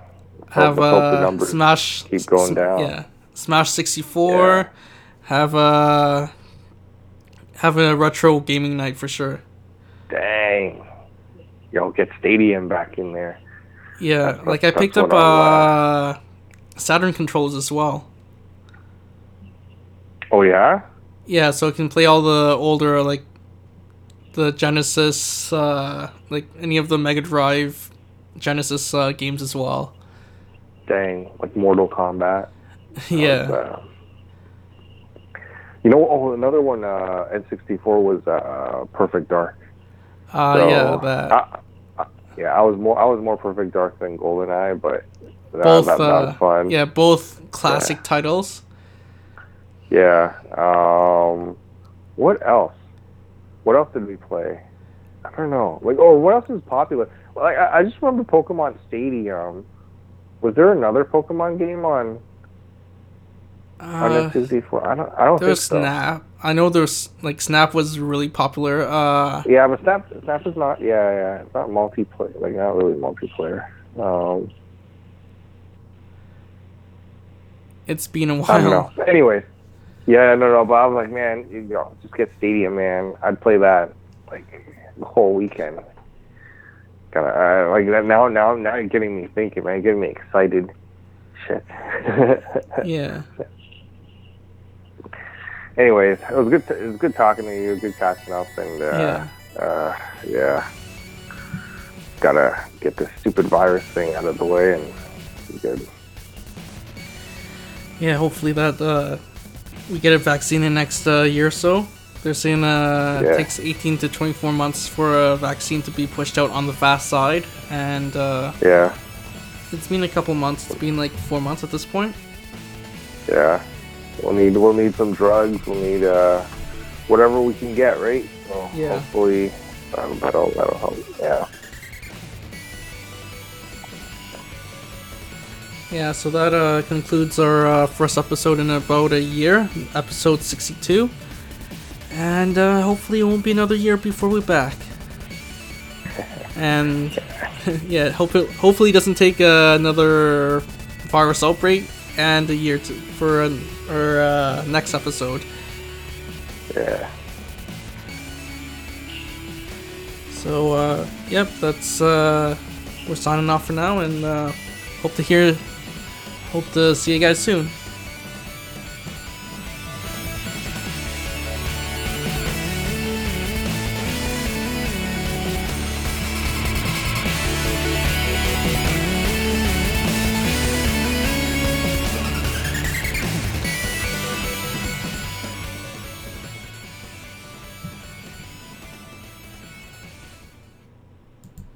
Have let's hope the uh, Smash keep going down. Yeah, Smash sixty four. Yeah. Have a have a retro gaming night for sure. Dang. Yo, get Stadium back in there. Yeah, That's- like I picked up I uh Saturn controls as well. Oh yeah? Yeah, so it can play all the older like the Genesis, uh, like any of the Mega Drive Genesis uh, games as well. Dang. Like Mortal Kombat. Yeah, Uh, you know, oh, another one, uh, N64 was uh, Perfect Dark. uh, So, yeah, that I, I, yeah, I was more I was more Perfect Dark than GoldenEye, but that, both, that, that uh, was fun. yeah, both classic titles. Yeah. Um, what else? What else did we play? I don't know. Like, oh, what else is popular? Like, I, I just remember Pokemon Stadium. Was there another Pokemon game on on Uh, N64? I don't. I don't think there's so. Snap. I know there's like Snap was really popular. Uh, Yeah, but Snap Snap is not. Yeah, yeah, it's not multiplayer. Like, not really multiplayer. Um, it's been a I don't while. know. Anyways, yeah, no, no. But I was like, man, you know, just get Stadium, man. I'd play that like the whole weekend. Kind of uh, like that now. Now, now you're getting me thinking, man. You're getting me excited. Shit. Yeah, Anyways, it was good. it was good talking to you. Good catching up, and uh, yeah, uh, yeah. Gotta get this stupid virus thing out of the way and be good. yeah. Hopefully that uh, we get a vaccine in the next uh, year or so. They're saying uh, Yeah. it takes 18 to 24 months for a vaccine to be pushed out on the fast side, and uh, Yeah, it's been a couple months. It's been like four months at this point. yeah. We'll need we'll need some drugs. We'll need uh, whatever we can get, right? So Yeah. hopefully that'll, that'll that'll help. Yeah. Yeah, so that uh, concludes our uh, first episode in about a year, episode 62. and uh, hopefully it won't be another year before we're back. And yeah, hope it, hopefully it doesn't take uh, another virus outbreak and a year to, for our uh, next episode. Yeah. So uh, yep, that's uh, we're signing off for now, and uh, hope to hear, hope to see you guys soon.